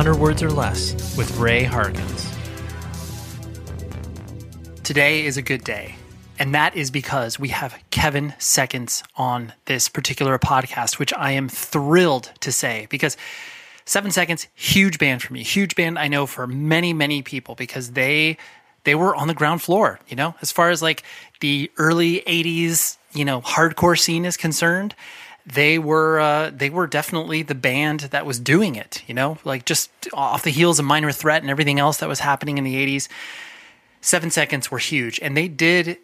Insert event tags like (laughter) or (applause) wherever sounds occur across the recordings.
100 Words or Less with Ray Harkins. Today is a good day, and that is because we have Kevin Seconds on this particular podcast, which I am thrilled to say because Seven Seconds, huge band for me, huge band I know for many, many people because they they were on the ground floor, you know, as far as like the early 80s, you know, hardcore scene is concerned they were uh, they were definitely the band that was doing it. You know, like just off the heels of Minor Threat and everything else that was happening in the '80s. Seven Seconds were huge, and they did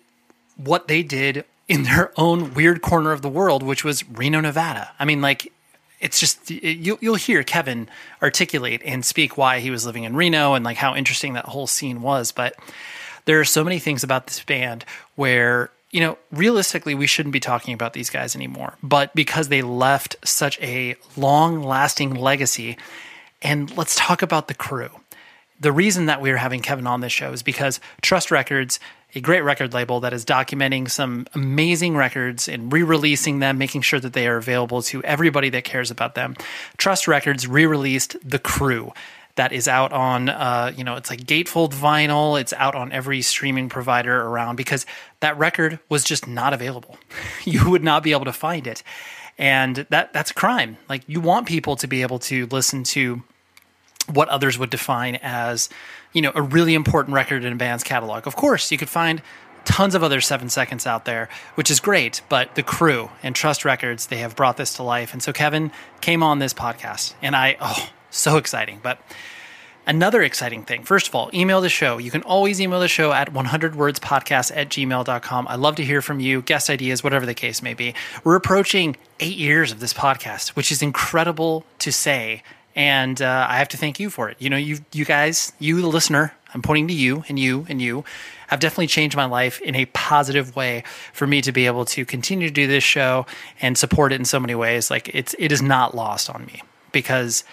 what they did in their own weird corner of the world, which was Reno, Nevada. I mean, like it's just you'll you'll hear Kevin articulate and speak why he was living in Reno and like how interesting that whole scene was, but there are so many things about this band where you know, realistically, we shouldn't be talking about these guys anymore. But because they left such a long lasting legacy, and let's talk about the crew. The reason that we're having Kevin on this show is because Trust Records, a great record label that is documenting some amazing records and re releasing them, making sure that they are available to everybody that cares about them. Trust Records re released The Crew that is out on uh, you know it's like gatefold vinyl it's out on every streaming provider around because that record was just not available (laughs) you would not be able to find it and that that's a crime like you want people to be able to listen to what others would define as you know a really important record in a band's catalog of course you could find tons of other seven seconds out there, which is great. But the crew and Trust Records, they have brought this to life. And so Kevin came on this podcast, and I, oh, so exciting. But another exciting thing, first of all, email the show. You can always email the show at 100wordspodcast at gmail.com. I love to hear from you, guest ideas, whatever the case may be. We're approaching eight years of this podcast, which is incredible to say. And uh, I have to thank you for it. You know, you you guys, you the listener, I'm pointing to you and you and you have definitely changed my life in a positive way for me to be able to continue to do this show and support it in so many ways. Like it's it is not lost on me because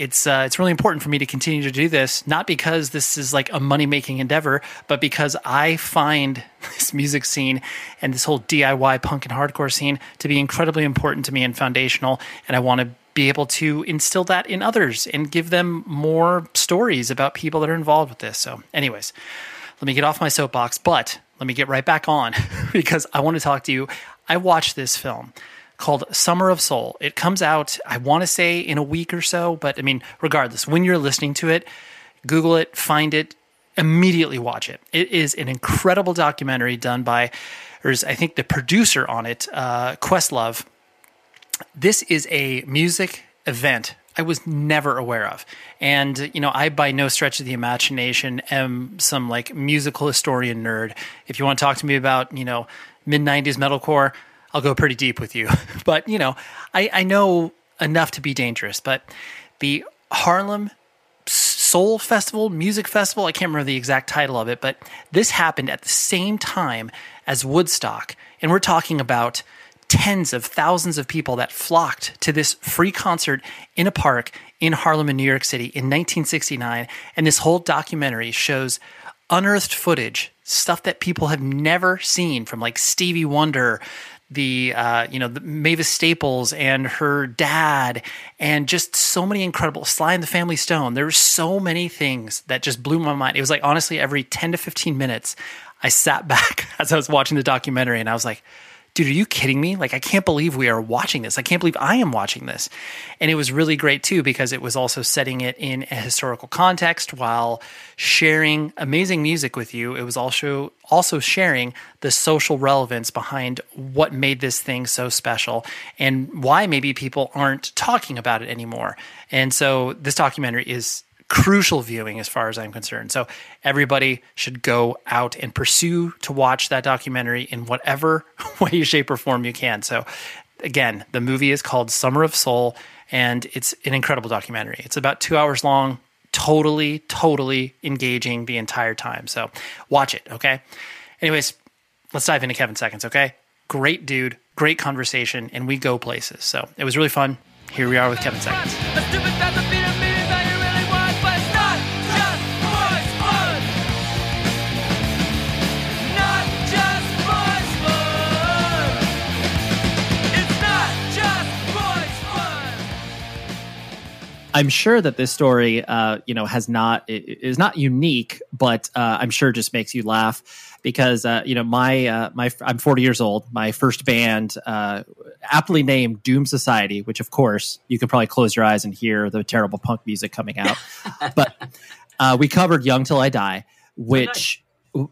it's uh, it's really important for me to continue to do this, not because this is like a money making endeavor, but because I find (laughs) this music scene and this whole DIY punk and hardcore scene to be incredibly important to me and foundational, and I want to be able to instill that in others and give them more stories about people that are involved with this. So, anyways, let me get off my soapbox, but let me get right back on (laughs) because I want to talk to you. I watched this film called Summer of Soul. It comes out, I want to say, in a week or so, but I mean, regardless, when you're listening to it, Google it, find it, immediately watch it. It is an incredible documentary done by or is, I think the producer on it, uh, Questlove. This is a music event I was never aware of. And, you know, I by no stretch of the imagination am some like musical historian nerd. If you want to talk to me about, you know, mid 90s metalcore, I'll go pretty deep with you. (laughs) but, you know, I, I know enough to be dangerous. But the Harlem Soul Festival, Music Festival, I can't remember the exact title of it, but this happened at the same time as Woodstock. And we're talking about tens of thousands of people that flocked to this free concert in a park in Harlem in New York City in 1969. And this whole documentary shows unearthed footage, stuff that people have never seen from like Stevie Wonder, the uh, you know the Mavis Staples and her dad, and just so many incredible Sly and the Family Stone. There were so many things that just blew my mind. It was like honestly every ten to fifteen minutes, I sat (laughs) back as I was watching the documentary, and I was like, dude, are you kidding me? Like, I can't believe we are watching this. I can't believe I am watching this. And it was really great too, because it was also setting it in a historical context while sharing amazing music with you. It was also, also sharing the social relevance behind what made this thing so special and why maybe people aren't talking about it anymore. And so this documentary is crucial viewing as far as I'm concerned. So everybody should go out and pursue to watch that documentary in whatever (laughs) way, shape, or form you can. So again, the movie is called Summer of Soul, and it's an incredible documentary. It's about two hours long, totally, totally engaging the entire time. So watch it, okay? Anyways, let's dive into Kevin Seconds, okay? Great dude, great conversation, and we go places. So it was really fun. Here we are with Kevin Seconds. I'm sure that this story, uh, you know, has not is not unique, but uh, I'm sure just makes you laugh because uh, you know my uh, my I'm 40 years old. My first band, uh, aptly named Doom Society, which of course you can probably close your eyes and hear the terrible punk music coming out. (laughs) but uh, we covered "Young Till I Die," which.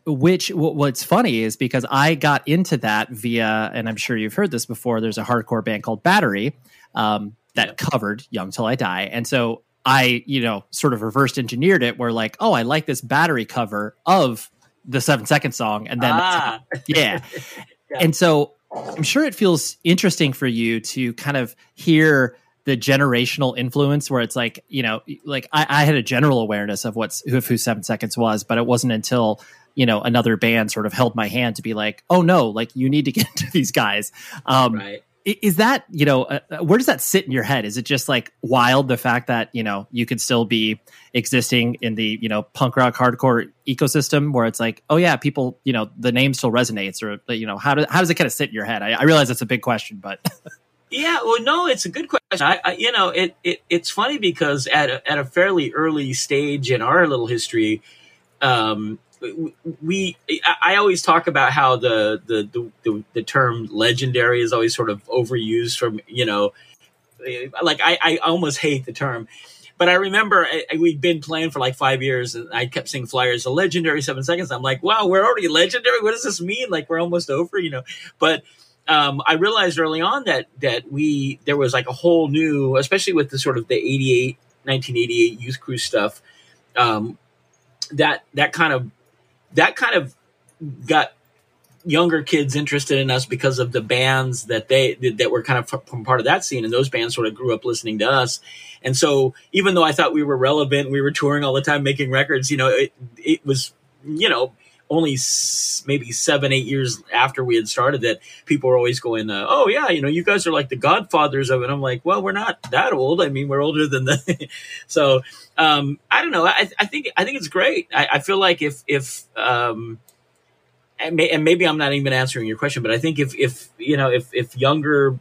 which what's funny is because I got into that via, and I'm sure you've heard this before. There's a hardcore band called Battery, um, that covered Young Till I Die. And so I, you know, sort of reversed engineered it where like, oh, I like this battery cover of the seven second song. And then, ah. (laughs) yeah. (laughs) yeah. And so I'm sure it feels interesting for you to kind of hear the generational influence where it's like, you know, like I, I had a general awareness of what's who, who seven seconds was, but it wasn't until you know another band sort of held my hand to be like oh no like you need to get (laughs) to these guys um right is that you know uh, uh, where does that sit in your head? Is it just like wild the fact that you know you could still be existing in the you know punk rock hardcore ecosystem where it's like oh yeah people you know the name still resonates or you know how, do, how does it kind of sit in your head? I, I realize that's a big question but (laughs) yeah well no it's a good question. I, I, you know it, it it's funny because at a, at a fairly early stage in our little history um we I always talk about how the, the the, the term legendary is always sort of overused from you know like I, I almost hate the term. But I remember I, we'd been playing for like five years and I kept seeing flyers a legendary seven seconds. I'm like wow we're already legendary? What does this mean? Like we're almost over you know? But um, I realized early on that that we there was like a whole new especially with the sort of the 88 1988 youth crew stuff um, that that kind of that kind of got younger kids interested in us because of the bands that they that were kind of from part of that scene. And those bands sort of grew up listening to us. And so even though i thought we were relevant we were touring all the time making records you know it, it was you know only maybe seven eight years after we had started that people were always going uh, oh yeah you know you guys are like the godfathers of it i'm like well we're not that old i mean we're older than the (laughs) so um, I don't know. I, I, think I think it's great. I, I feel like if if um, and, may, and, maybe I'm not even answering your question, but I think if if you know if if younger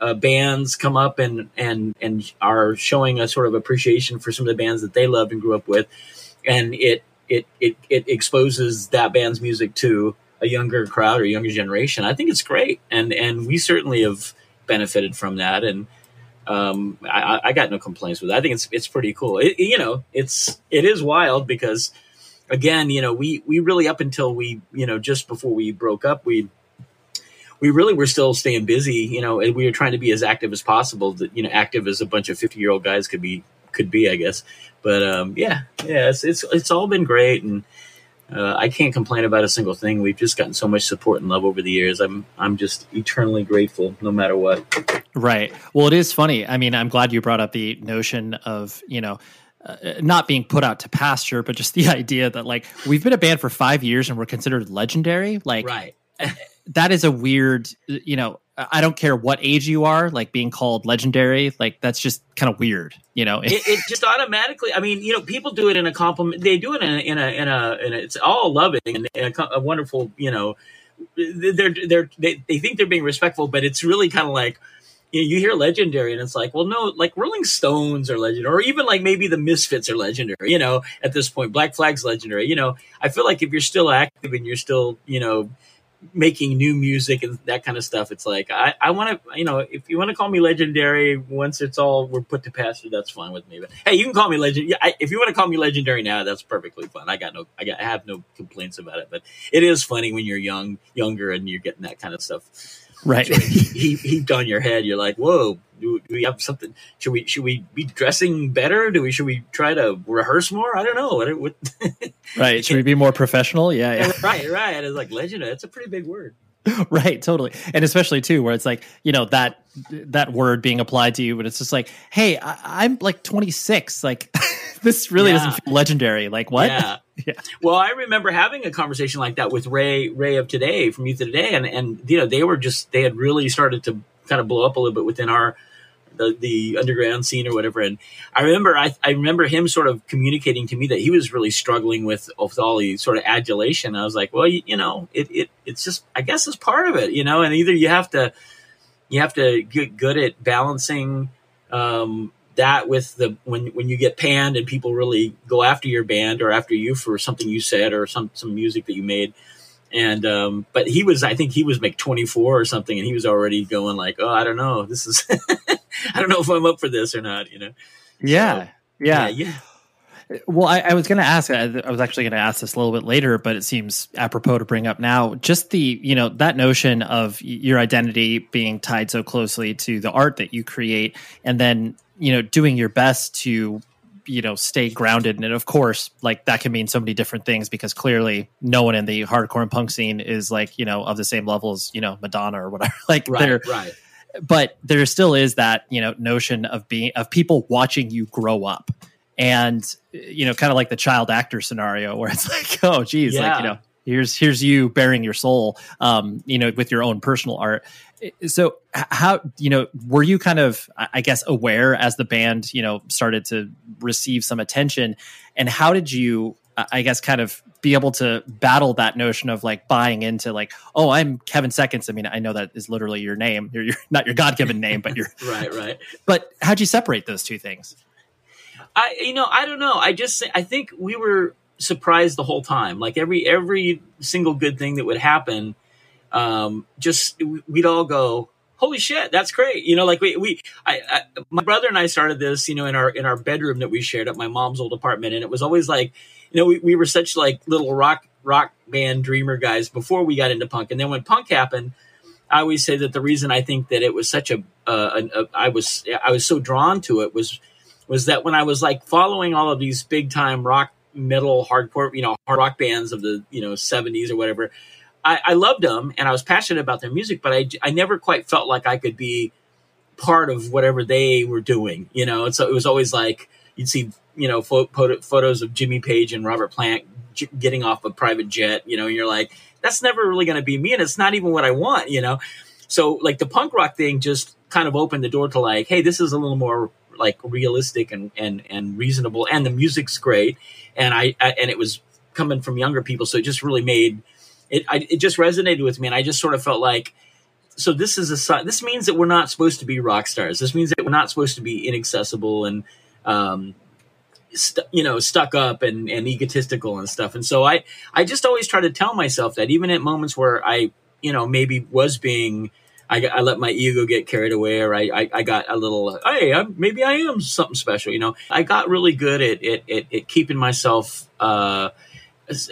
uh, bands come up and and and are showing a sort of appreciation for some of the bands that they loved and grew up with, and it it it it exposes that band's music to a younger crowd or younger generation. I think it's great, and and we certainly have benefited from that and um, I, I, got no complaints with it. I think it's it's pretty cool. It, you know, it's it is wild because again, you know, we we really up until we you know just before we broke up, we we really were still staying busy, you know, and we were trying to be as active as possible. That you know, active as a bunch of fifty year old guys could be, could be, I guess. But um, yeah, yeah, it's it's it's all been great, and uh, I can't complain about a single thing. We've just gotten so much support and love over the years. I'm I'm just eternally grateful, no matter what. Right. Well, it is funny. I mean, I'm glad you brought up the notion of you know. Uh, not being put out to pasture, but just the (laughs) idea that like we've been a band for five years and we're considered legendary. Like, right. that is a weird. You know, I don't care what age you are. Like being called legendary, like that's just kind of weird. You know, it, it, just automatically. I mean, you know, people do it in a compliment. They do it in a in a in a, in a it's all loving and a, a wonderful. You know, they're they're they, they think they're being respectful, but it's really kind of like you, know, you hear legendary and it's like, well, no, like Rolling Stones are legendary, or even like maybe the Misfits are legendary, you know, at this point, Black Flag's legendary. You know, I feel like if you're still active and you're still, you know, making new music and that kind of stuff, it's like, I, I want to, you know, if you want to call me legendary once it's all, we're put to pasture, that's fine with me. But hey, you can call me legend. Yeah, I, if you want to call me legendary now, that's perfectly fine. I got no, I got, I have no complaints about it, but it is funny when you're young, younger and you're getting that kind of stuff right he, heaped on your head you're like whoa do, do, we have something should we should we be dressing better? Do we should we try to rehearse more? I don't know. What, what? (laughs) Right should we be more professional? Yeah, yeah. (laughs) right right. It's like legend it's a pretty big word. (laughs) Right totally. And especially too where it's like you know that that word being applied to you but it's just like hey I, am like 26 like this really yeah. doesn't feel legendary. Like what? Yeah. yeah. well i remember having a conversation like that with ray ray of today from youth of today and and you know they were just they had really started to kind of blow up a little bit within our the, the underground scene or whatever. And I remember, I, I remember him sort of communicating to me that he was really struggling with, with all the sort of adulation. I was like, well, you, you know, it, it, it's just, I guess it's part of it, you know, and either you have to, you have to get good at balancing, um, that with the when when you get panned and people really go after your band or after you for something you said or some some music that you made and um, but he was I think he was like 24 or something and he was already going like oh I don't know this is (laughs) I don't know if I'm up for this or not you know yeah so, yeah. yeah. Well, I, I was going to ask. I, I was actually going to ask this a little bit later, but it seems apropos to bring up now. Just the you know that notion of your identity being tied so closely to the art that you create, and then you know doing your best to you know stay grounded. And of course like that can mean so many different things because clearly no one in the hardcore and punk scene is like you know of the same level as you know madonna or whatever. (laughs) Like right, they're right. But there still is that you know notion of being of people watching you grow up. And you know kind of like the child actor scenario (laughs) where it's like oh geez yeah. like you know here's here's you baring your soul um you know with your own personal art so how you know were you kind of i guess aware as the band you know started to receive some attention? And how did you i guess kind of be able to battle that notion of like buying into like oh i'm kevin seconds. I mean i know that is literally your name. You're, you're not your god-given name but you're (laughs) right right. But how'd you separate those two things? I you know i don't know. I just i think we were surprised the whole time. Like every every single good thing that would happen um, just we'd all go, holy shit, that's great. You know, like we, we, I, I, my brother and I started this, you know, in our, in our bedroom that we shared at my mom's old apartment. And it was always like, you know, we, we were such like little rock, rock band dreamer guys before we got into punk. And then when punk happened, I always say that the reason I think that it was such a, uh, a, a I was, I was so drawn to it was, was that when I was like following all of these big time rock, metal, hardcore, you know, hard rock bands of the, you know, seventies or whatever, I, I loved them and I was passionate about their music, but I, I never quite felt like I could be part of whatever they were doing, you know? And so it was always like, you'd see, you know, fo- photos of Jimmy Page and Robert Plant j- getting off a private jet, you know, and you're like, that's never really going to be me. And it's not even what I want, you know? So like the punk rock thing just kind of opened the door to like, Hey, this is a little more like realistic and, and, and reasonable. And the music's great. And I, I and it was coming from younger people. So it just really made, it I, it just resonated with me, and I just sort of felt like, so this is a sign. This means that we're not supposed to be rock stars. This means that we're not supposed to be inaccessible and, um, st- you know, stuck up and, and egotistical and stuff. And so I I just always try to tell myself that even at moments where I you know maybe was being I, I, let my ego get carried away, or I, I, I got a little, hey, I'm, maybe I am something special. You know, I got really good at, at, at, at keeping myself uh,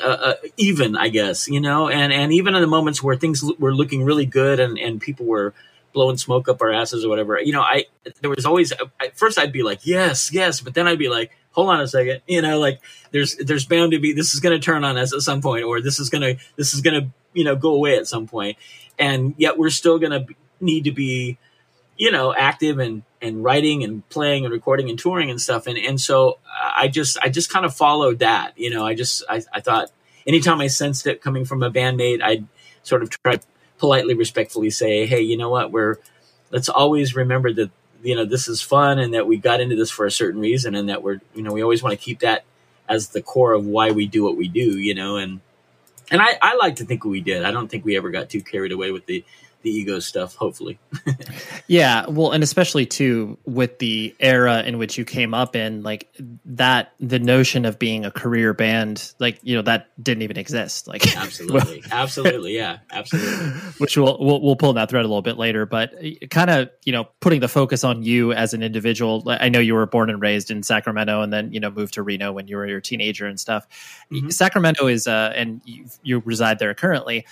uh, uh, even, I guess, you know, and, and even in the moments where things were looking really good and, and people were blowing smoke up our asses or whatever, you know, I, there was always, at first I'd be like, yes, yes. But then I'd be like, hold on a second, (laughs) you know, like there's, there's bound to be, this is going to turn on us at some point, or this is going to, this is going to, you know, go away at some point. And yet we're still going to need to be, you know, active and, and writing and playing and recording and touring and stuff. And, and so I just, I just kind of followed that, you know, I just, I, I thought anytime I sensed it coming from a bandmate, I'd sort of try politely, respectfully say, Hey, you know what? We're, let's always remember that, you know, this is fun and that we got into this for a certain reason and that we're, you know, we always want to keep that as the core of why we do what we do, you know, and, and I, I like to think we did. I don't think we ever got too carried away with the, the ego stuff hopefully. (laughs) Yeah well and especially too with the era in which you came up in like that the notion of being a career band like you know that didn't even exist like (laughs) absolutely. Absolutely yeah. Absolutely. (laughs) Which we'll, we'll we'll pull that thread a little bit later but uh, kind of you know putting the focus on you as an individual i know you were born and raised in sacramento and then you know moved to reno when you were a teenager and stuff. Mm-hmm. sacramento is uh and you, you reside there currently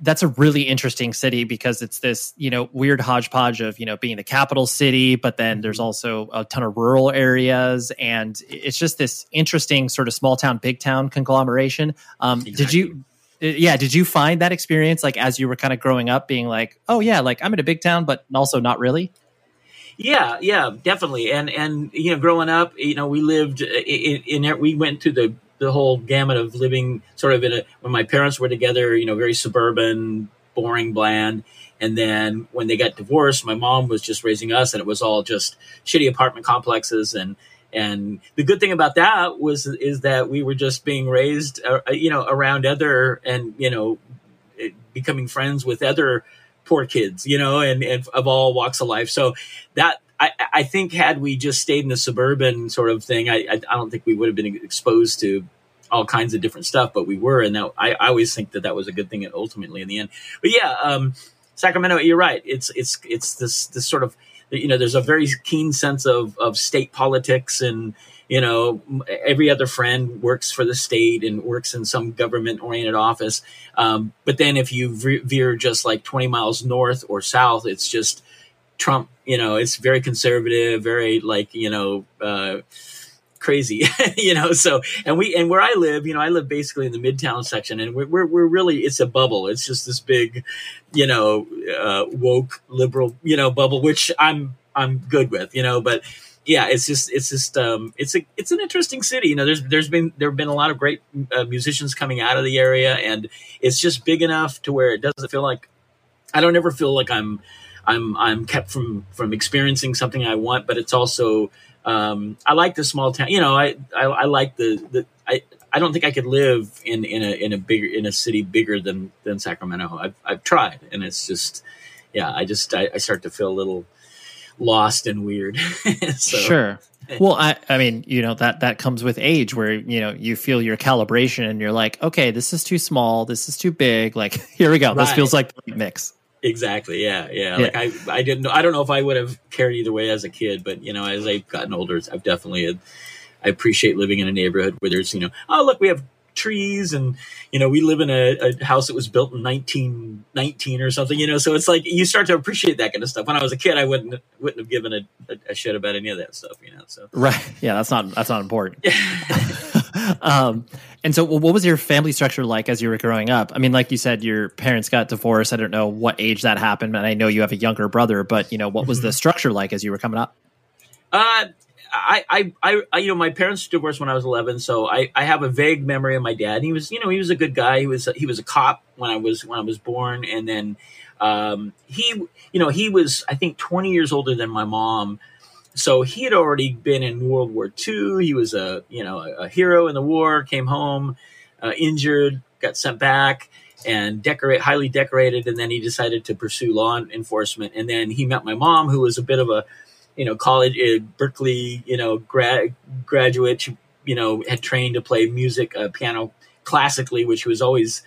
that's a really interesting city because it's this you know weird hodgepodge of you know being the capital city but then there's mm-hmm. also a ton of rural areas and it's just this interesting sort of small town big town conglomeration um, exactly. did you uh, yeah did you find that experience like as you were kind of growing up being like oh yeah like i'm in a big town but also not really yeah yeah definitely and and you know growing up you know we lived in, in we went to the the whole gamut of living sort of in a when my parents were together, you know, very suburban, boring, bland. And then when they got divorced, my mom was just raising us, and it was all just shitty apartment complexes. And and the good thing about that was is that we were just being raised, uh, uh you know, around other and you know, becoming friends with other poor kids, you know, and, and of all walks of life. So that I, I think had we just stayed in the suburban sort of thing, I, I, don't think we would have been exposed to all kinds of different stuff, but we were, and I, I always think that that was a good thing ultimately in the end. But yeah, um, Sacramento, you're right. It's it's it's this this sort of you know there's a very keen sense of of state politics and you know every other friend works for the state and works in some government oriented office um, but then if you veer just like 20 miles north or south it's just trump you know, it's very conservative, very like, you know, uh, crazy, (laughs) you know. So, and we, and where I live, you know, I live basically in the midtown section, and we're, we're, we're really, it's a bubble. It's just this big, you know, uh, woke liberal, you know, bubble, which I'm, I'm good with, you know, but yeah, it's just, it's just, um, it's a, it's an interesting city. You know, there's, there's been, there have been a lot of great uh, musicians coming out of the area, and it's just big enough to where it doesn't feel like, I don't ever feel like I'm, I'm I'm kept from from experiencing something I want, but it's also um, I like the small town. You know, I I, I like the, the I. I don't think I could live in, in a in a bigger in a city bigger than than Sacramento. I've I've tried, and it's just yeah. I just I, I start to feel a little lost and weird. (laughs) so. Sure. (laughs) Well, I, I mean, you know that that comes with age, where you know you feel your calibration, and you're like, okay, this is too small, this is too big. Like, (laughs) here we go. Right. This feels like the mix. Exactly. Yeah, yeah. yeah. Like I, I didn't. I don't know if I would have cared either way as a kid, but you know, as I've gotten older, I've definitely. Had, I appreciate living in a neighborhood where there's, you know, oh look, we have trees, and you know, we live in a, a house that was built in 1919 or something. You know, so it's like you start to appreciate that kind of stuff. When I was a kid, I wouldn't wouldn't have given a, a, a shit about any of that stuff. You know, so right. Yeah, that's not that's not important. (laughs) (laughs) um, and so, what was your family structure like as you were growing up? I mean, like you said, your parents got divorced. I don't know what age that happened, and I know you have a younger brother. But you know, what was the mm-hmm. structure like as you were coming up? Uh, I, I, I, you know, my parents divorced when I was 11, so I, I have a vague memory of my dad. He was, you know, he was a good guy. He was, he was a cop when I was, when I was born. And then, um, he, you know, he was, I think 20 years older than my mom so he had already been in World War II. He was a you know a, a hero in the war. Came home uh, injured, got sent back, and decorate highly decorated. And then he decided to pursue law enforcement. And then he met my mom, who was a bit of a you know college uh, Berklee you know grad graduate. She, you know had trained to play music, uh, piano classically, which was always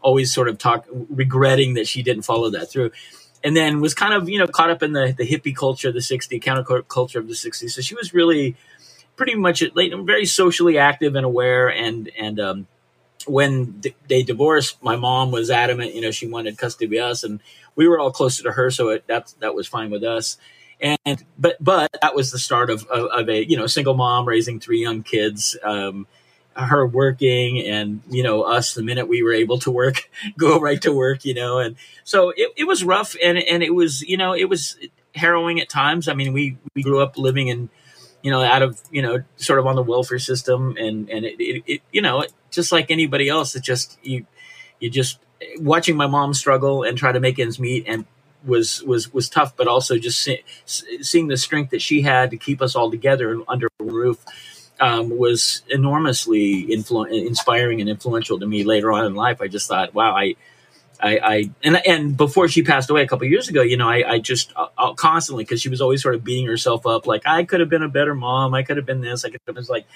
always sort of talk regretting that she didn't follow that through and then was kind of you know caught up in the the hippie culture of the 60s counterculture of the 60s so she was really pretty much very socially active and aware and and um when they divorced, my mom was adamant. You know, she wanted custody of us, and we were all closer to her, so it, that that was fine with us. And but but that was the start of, of, of a you know single mom raising three young kids. Um, her working and you know us the minute we were able to work (laughs) go right to work you know and so it, it was rough and and it was you know it was harrowing at times. I mean we we grew up living in you know out of you know sort of on the welfare system and and it, it, it you know just like anybody else it just you you just watching my mom struggle and try to make ends meet and was was was tough but also just see, seeing the strength that she had to keep us all together under one roof um, was enormously influ- inspiring and influential to me later on in life. I just thought, wow, I, I, I and and before she passed away a couple years ago, you know, I, I just uh, uh constantly because she was always sort of beating herself up, like I could have been a better mom, I could have been this, I could have been like,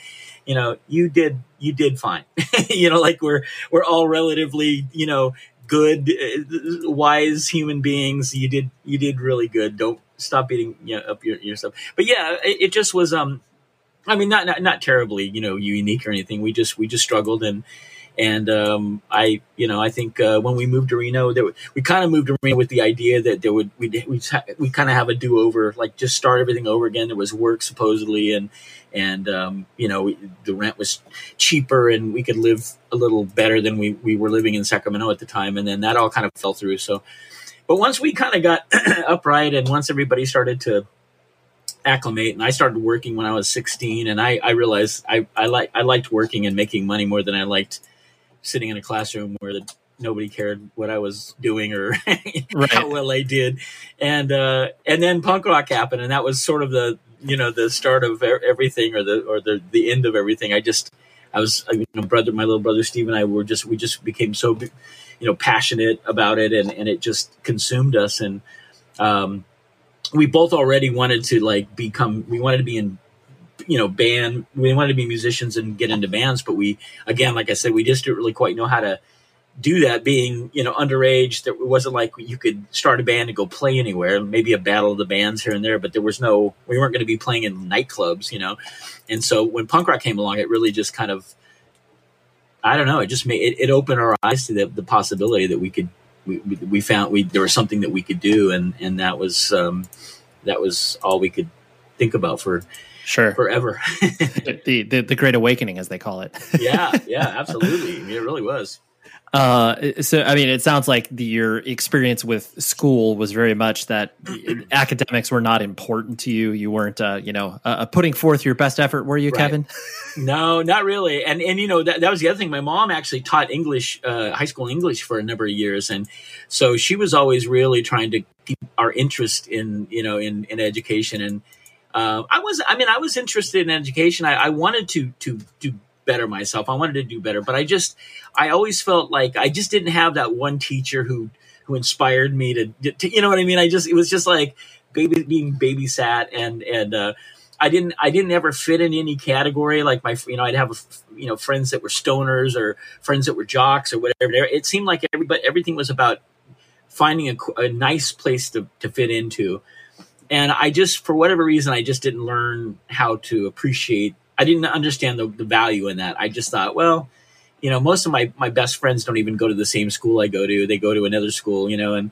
you know, you did, you did fine, (laughs) you know, like we're we're all relatively, you know, good, uh, wise human beings. You did, you did really good. Don't stop beating you know, up your, yourself. But yeah, it, it just was um I mean, not, not not terribly, you know, unique or anything. We just we just struggled, and and um, I, you know, I think uh, when we moved to Reno, there, we kind of moved to Reno with the idea that there would we we we kind of have a do over, like just start everything over again. There was work supposedly, and and um, you know we, the rent was cheaper, and we could live a little better than we we were living in Sacramento at the time. And then that all kind of fell through. So, but once we kind of got (clears throat) upright, and once everybody started to acclimate and I started working when I was 16 and I, I realized I, I like I liked working and making money more than I liked sitting in a classroom where the, nobody cared what I was doing or (laughs) right. how well I did. And uh, and then punk rock happened and that was sort of the you know the start of everything or the or the the end of everything. I just I was you know brother my little brother Steve and I were just we just became so you know passionate about it and and it just consumed us. And um we both already wanted to like become we wanted to be in you know band we wanted to be musicians and get into bands but we again like i said we just didn't really quite know how to do that being you know underage it wasn't like you could start a band and go play anywhere maybe a battle of the bands here and there but there was no we weren't going to be playing in nightclubs you know? And so when punk rock came along it really just kind of i don't know it just made it, it opened our eyes to the, the possibility that we could we, we found we there was something that we could do, and and that was um, that was all we could think about for sure forever. (laughs) the, the the Great Awakening, as they call it. yeah, yeah, (laughs) absolutely. I mean, it really was. Uh, so I mean, it sounds like the, your experience with school was very much that (clears throat) academics were not important to you. You weren't, uh, you know, uh, putting forth your best effort, were you, right. Kevin? (laughs) no, not really. And and you know that that was the other thing. My mom actually taught English, uh, high school English, for a number of years, and so she was always really trying to keep our interest in you know in in education and. Uh, I was, I mean, I was interested in education. I, I wanted to, to, to better myself. I wanted to do better, but I just I always felt like I just didn't have that one teacher who who inspired me to, to you know what I mean. I just it was just like baby being babysat and and uh, I didn't I didn't ever fit in any category. Like my you know I'd have you know friends that were stoners or friends that were jocks or whatever. It seemed like everybody everything was about finding a, a nice place to, to fit into. And I just, for whatever reason, I just didn't learn how to appreciate I didn't understand the, the value in that. I just thought, well, you know, most of my, my best friends don't even go to the same school I go to. They go to another school, you know, and,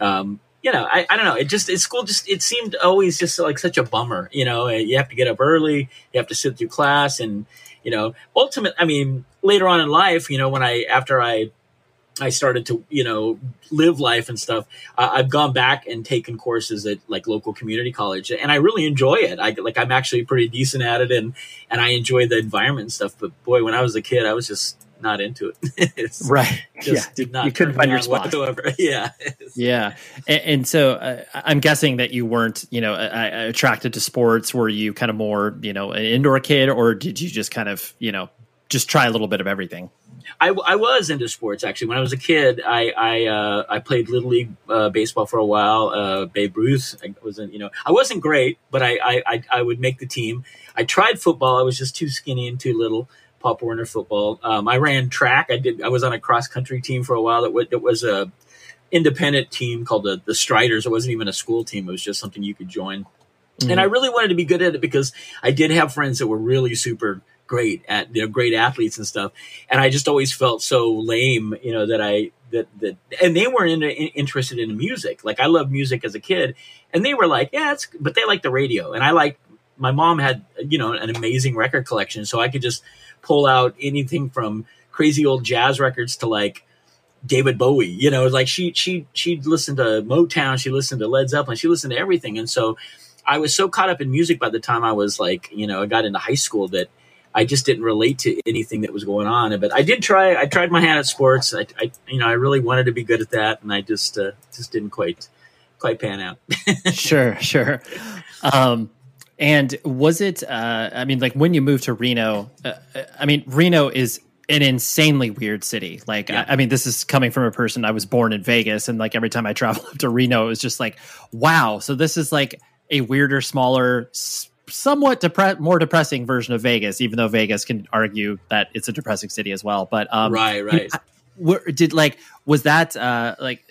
um, you know, I, I don't know. It just, it school just, it seemed always just like such a bummer, you know, you have to get up early, you have to sit through class and, you know, ultimate, I mean, later on in life, you know, when I, after I I started to, you know, live life and stuff. Uh, I've gone back and taken courses at like local community college, and I really enjoy it. I like I'm actually pretty decent at it, and and I enjoy the environment and stuff. But boy, when I was a kid, I was just not into it. (laughs) right. Just yeah. did not. You couldn't find your spot. Whatsoever. (laughs) Yeah. yeah. And, and so uh, I'm guessing that you weren't, you know, attracted to sports. Were you kind of more, you know, an indoor kid, or did you just kind of, you know, just try a little bit of everything? I, I was into sports actually. When I was a kid, I I, uh, I played little league uh, baseball for a while. Uh, Babe Ruth. I wasn't you know I wasn't great, but I, I I would make the team. I tried football. I was just too skinny and too little. Pop Warner football. Um, I ran track. I did. I was on a cross country team for a while. That was, it was a independent team called the the Striders. It wasn't even a school team. It was just something you could join. Mm-hmm. And I really wanted to be good at it because I did have friends that were really super great at know great athletes and stuff, and I just always felt so lame, you know, that I that that and they weren't in, in, interested in music. Like I loved music as a kid, and they were like, yeah, it's but they like the radio, and I like my mom had you know an amazing record collection, so I could just pull out anything from crazy old jazz records to like David Bowie. You know, like she she she'd listen to Motown, she listened to Led Zeppelin, she listened to everything, and so I was so caught up in music by the time I was like, you know, I got into high school that I just didn't relate to anything that was going on. But I did try. I tried my hand at sports. I, I you know, I really wanted to be good at that, and I just uh, just didn't quite quite pan out. (laughs) sure, sure. Um, and was it? Uh, I mean, like when you moved to Reno. Uh, I mean, Reno is an insanely weird city. Like, yeah. I, I, mean, this is coming from a person. I was born in Vegas, and like every time I (laughs) travel up to Reno, it was just like, wow. So this is like a weirder, smaller, somewhat depre- more depressing version of Vegas. Even though Vegas can argue that it's a depressing city as well. But um, right, right. Where, did like was that uh, like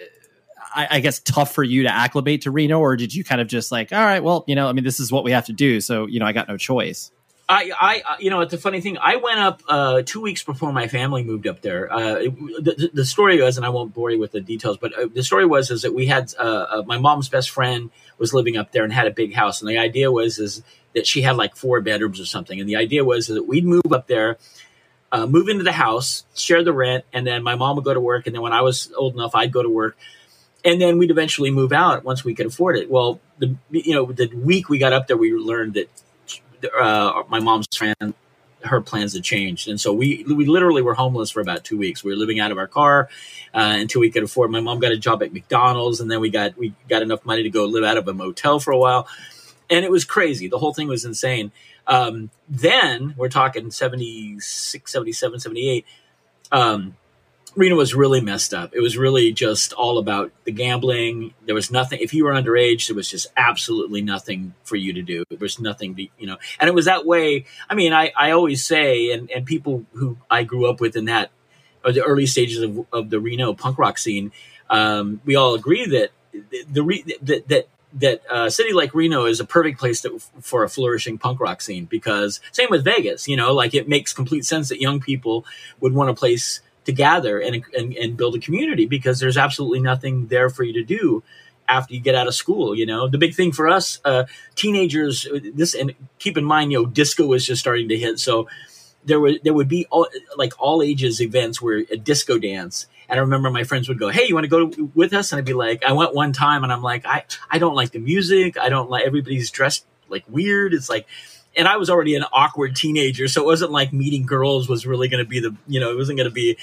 I, I, guess tough for you to acclimate to Reno, or did you kind of just like, all right, well, you know, I mean, this is what we have to do, so you know, I got no choice. I, I, you know, it's a funny thing. I went up uh, two weeks before my family moved up there. Uh, the, the, story was, and I won't bore you with the details, but uh, the story was is that we had uh, uh, my mom's best friend was living up there and had a big house, and the idea was is that she had like four bedrooms or something, and the idea was that we'd move up there, uh, move into the house, share the rent, and then my mom would go to work, and then when I was old enough, I'd go to work, and then we'd eventually move out once we could afford it. Well, the you know the week we got up there, we learned that uh, my mom's friend, her plans had changed, and so we we literally were homeless for about two weeks. We were living out of our car uh, until we could afford. My mom got a job at McDonald's, and then we got we got enough money to go live out of a motel for a while, and it was crazy. The whole thing was insane. Um, then we're talking 76, 77, 78. Um, Reno was really messed up. It was really just all about the gambling. There was nothing. If you were underage, there was just absolutely nothing for you to do. There was nothing to, you know, and it was that way. I mean, I, I always say, and, and people who I grew up with in that, or the early stages of, of the Reno punk rock scene, um, we all agree that the, the that, that that a uh, city like Reno is a perfect place to, for a flourishing punk rock scene because same with Vegas, you know, like it makes complete sense that young people would want a place to gather and, and, and build a community because there's absolutely nothing there for you to do after you get out of school. You know, the big thing for us, uh, teenagers, this and keep in mind, you know, disco was just starting to hit, so there would there would be all, like all ages events where a disco dance. And I remember my friends would go, "Hey, you want to go with us?" And I'd be like, "I went one time," and I'm like, "I I don't like the music. I don't like everybody's dressed like weird. It's like." and I was already an awkward teenager, so it wasn't like meeting girls was really going to be the you know it wasn't going to be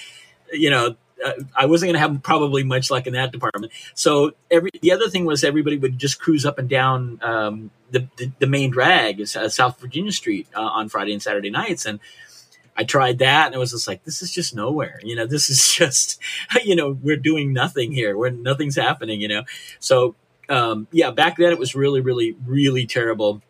you know uh, I wasn't going to have probably much luck in that department. So every the other thing was everybody would just cruise up and down um, the, the, the main drag, uh, South Virginia Street, uh, on Friday and Saturday nights, and I tried that, and it was just like this is just nowhere. You know, this is (laughs) just you know we're doing nothing here. Where nothing's happening. You know, so um, yeah, back then it was really, really, really terrible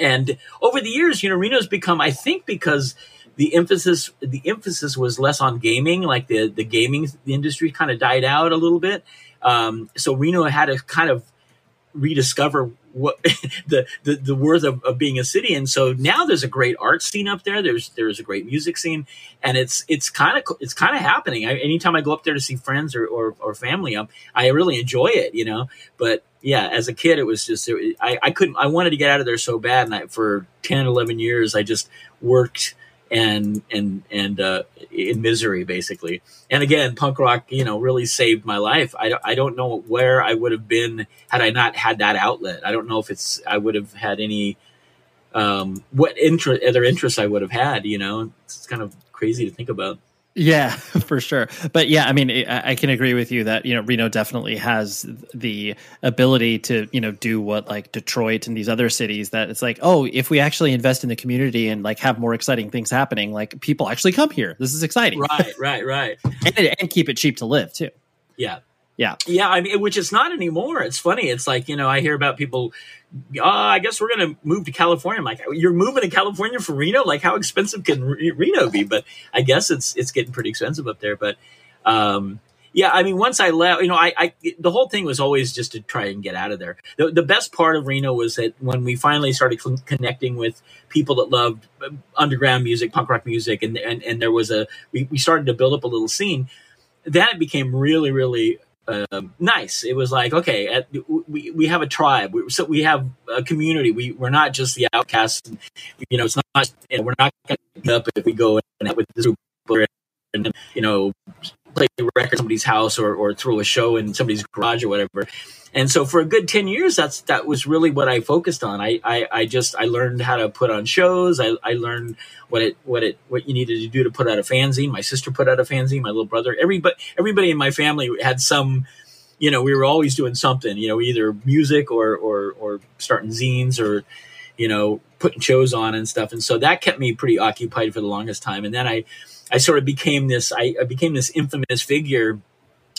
and over the years, you know, Reno's become, I think, because the emphasis the emphasis was less on gaming, like the the gaming industry kind of died out a little bit. Um, so Reno had to kind of rediscover what (laughs) the, the, the worth of, of being a city. And so now there's a great art scene up there. There's there's a great music scene, and it's it's kind of it's kind of happening. I, anytime I go up there to see friends or or, or family, um, I really enjoy it, you know. But yeah, as a kid, it was just I, I couldn't I wanted to get out of there so bad, and I, for 10, 11 years, I just worked and and and uh, in misery basically. And again, punk rock, you know, really saved my life. I I don't know where I would have been had I not had that outlet. I don't know if it's I would have had any um, what interest other interests I would have had. You know, it's kind of crazy to think about. Yeah, (laughs) for sure. But yeah, I mean, I can agree with you that you know Reno definitely has the ability to you know do what like Detroit and these other cities that it's like, oh, if we actually invest in the community and like have more exciting things happening, like people actually come here. This is exciting. Right, right, right. (laughs) and, and keep it cheap to live too. Yeah, yeah. Yeah. I mean, which it's not anymore. It's funny. It's like, you know, I hear about people, oh, I guess we're going to move to California. I'm like, you're moving to California for Reno? Like, how expensive can Reno be? But I guess it's, it's getting pretty expensive up there. But, um, yeah, I mean, once I left, you know, I, I, the whole thing was always just to try and get out of there. The, the best part of Reno was that when we finally started cl- connecting with people that loved uh, underground music, punk rock music, and and, and there was a, we, we started to build up a little scene. Then it became really, really uh, nice. It was like, okay, at, we, we have a tribe. We, so we have a community. We, we're not just the outcasts. You know, it's not, know, we're not going to get up if we go and with this group and, you know, play a record somebody's house or, or throw a show in somebody's garage or whatever. And so for a good 10 years, that's, that was really what I focused on. I, I, I just, I learned how to put on shows. I, I learned what it, what it, what you needed to do to put out a fanzine. My sister put out a fanzine, my little brother, everybody, everybody in my family had some, you know, we were always doing something, you know, either music or, or, or starting zines or, you know, putting shows on and stuff. And so that kept me pretty occupied for the longest time. And then I, I sort of became this I, I became this infamous figure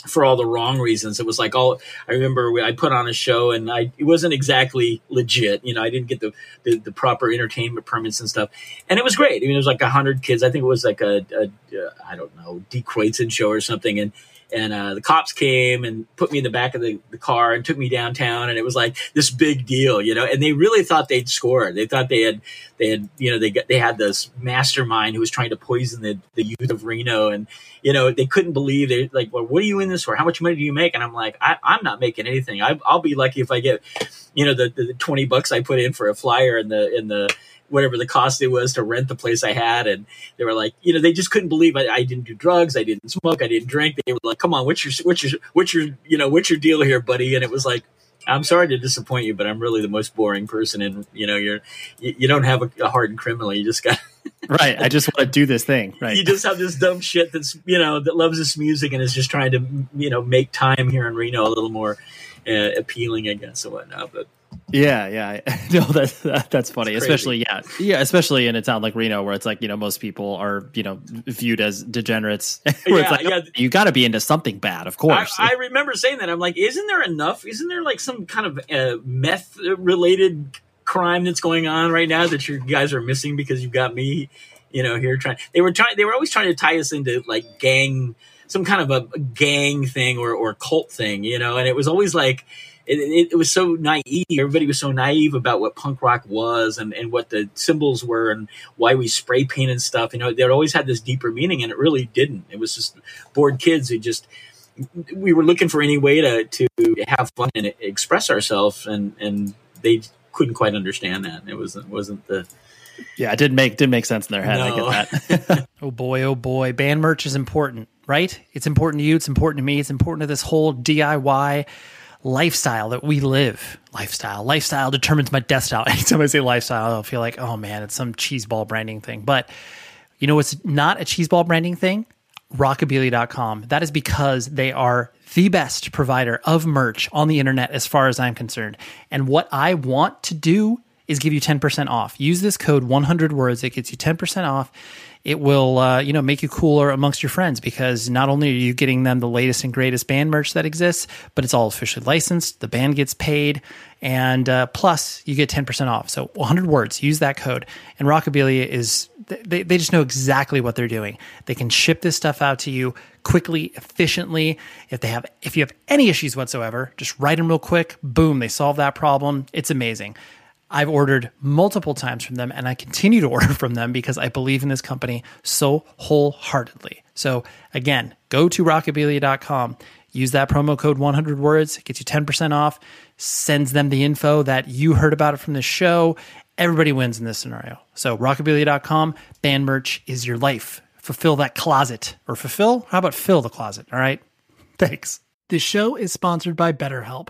for all the wrong reasons. It was like all I remember I put on a show and I it wasn't exactly legit. You know, I didn't get the the, the proper entertainment permits and stuff. And it was great. I mean, it was like a hundred kids. I think it was like a, a, a I don't know, D. Croydon show or something. And and uh, the cops came and put me in the back of the, the, car and took me downtown and it was like this big deal you know? And they really thought they'd scored. They thought they had they had you know they got they had this mastermind who was trying to poison the, the youth of reno and you know they couldn't believe they like well what are you in this for? How much money do you make? And i'm like I, am not making anything. I, will be lucky if i get you know the, the 20 bucks i put in for a flyer in the in the whatever the cost it was to rent the place I had. And they were like, you know, they just couldn't believe I, I, didn't do drugs, I didn't smoke, I didn't drink. They were like, come on, what's your, what's your, what's your, you know, what's your deal here, buddy? And it was like, I'm sorry to disappoint you, but I'm really the most boring person. And you know, you're, you, you don't have a, a hardened criminal. You just got. (laughs) right. I just want to do this thing. Right. You just have this dumb shit that's, you know, that loves this music and is just trying to, you know, make time here in Reno a little more uh, appealing, I guess, and whatnot. But yeah, yeah. (laughs) No, that's that, that's funny. Especially yeah, yeah. Especially in a town like Reno, where it's like you know most people are you know viewed as degenerates. (laughs) where yeah, it's like yeah. oh, you got to be into something bad, of course. I, I, remember saying that. I'm like, isn't there enough? Isn't there like some kind of uh, meth related crime that's going on right now that you guys are missing because you've got me, you know, here trying. They were trying. They were always trying to tie us into like gang, some kind of a gang thing or or cult thing, you know. And it was always like it, it, it, was so naive. Everybody was so naive about what punk rock was and, and what the symbols were and why we spray painted stuff. You know, they always had this deeper meaning, and it really didn't. It was just bored kids who just we were looking for any way to to have fun and express ourselves, and and they couldn't quite understand that. It wasn't wasn't the yeah, it didn't make didn't make sense in their head. No. I get that. (laughs) (laughs) oh boy, oh boy, band merch is important, right? It's important to you. It's important to me. It's important to this whole DIY lifestyle that we live. Lifestyle. Lifestyle determines my death style. (laughs) Anytime I say lifestyle, I'll feel like, oh man, it's some cheeseball branding thing. But you know what's not a cheeseball branding thing? Rockabilia.com. That is because they are the best provider of merch on the internet as far as I'm concerned. And what I want to do is give you 10% off. Use this code 100 words. It gets you 10% off it will uh, you know make you cooler amongst your friends because not only are you getting them the latest and greatest band merch that exists, but it's all officially licensed. The band gets paid, and uh, plus you get ten percent off. So 100 words. Use that code. And Rockabilia is they they just know exactly what they're doing. They can ship this stuff out to you quickly, efficiently. If they have if you have any issues whatsoever, just write them real quick. Boom, they solve that problem. It's amazing. I've ordered multiple times from them and I continue to (laughs) order from them because I believe in this company so wholeheartedly. So again, go to rockabilia.com, use that promo code 100 words, gets you 10% off, sends them the info that you heard about it from the show. Everybody wins in this scenario. So rockabilia.com, band merch is your life. Fulfill that closet or fulfill, how about fill the closet? All right. (laughs) Thanks. This show is sponsored by BetterHelp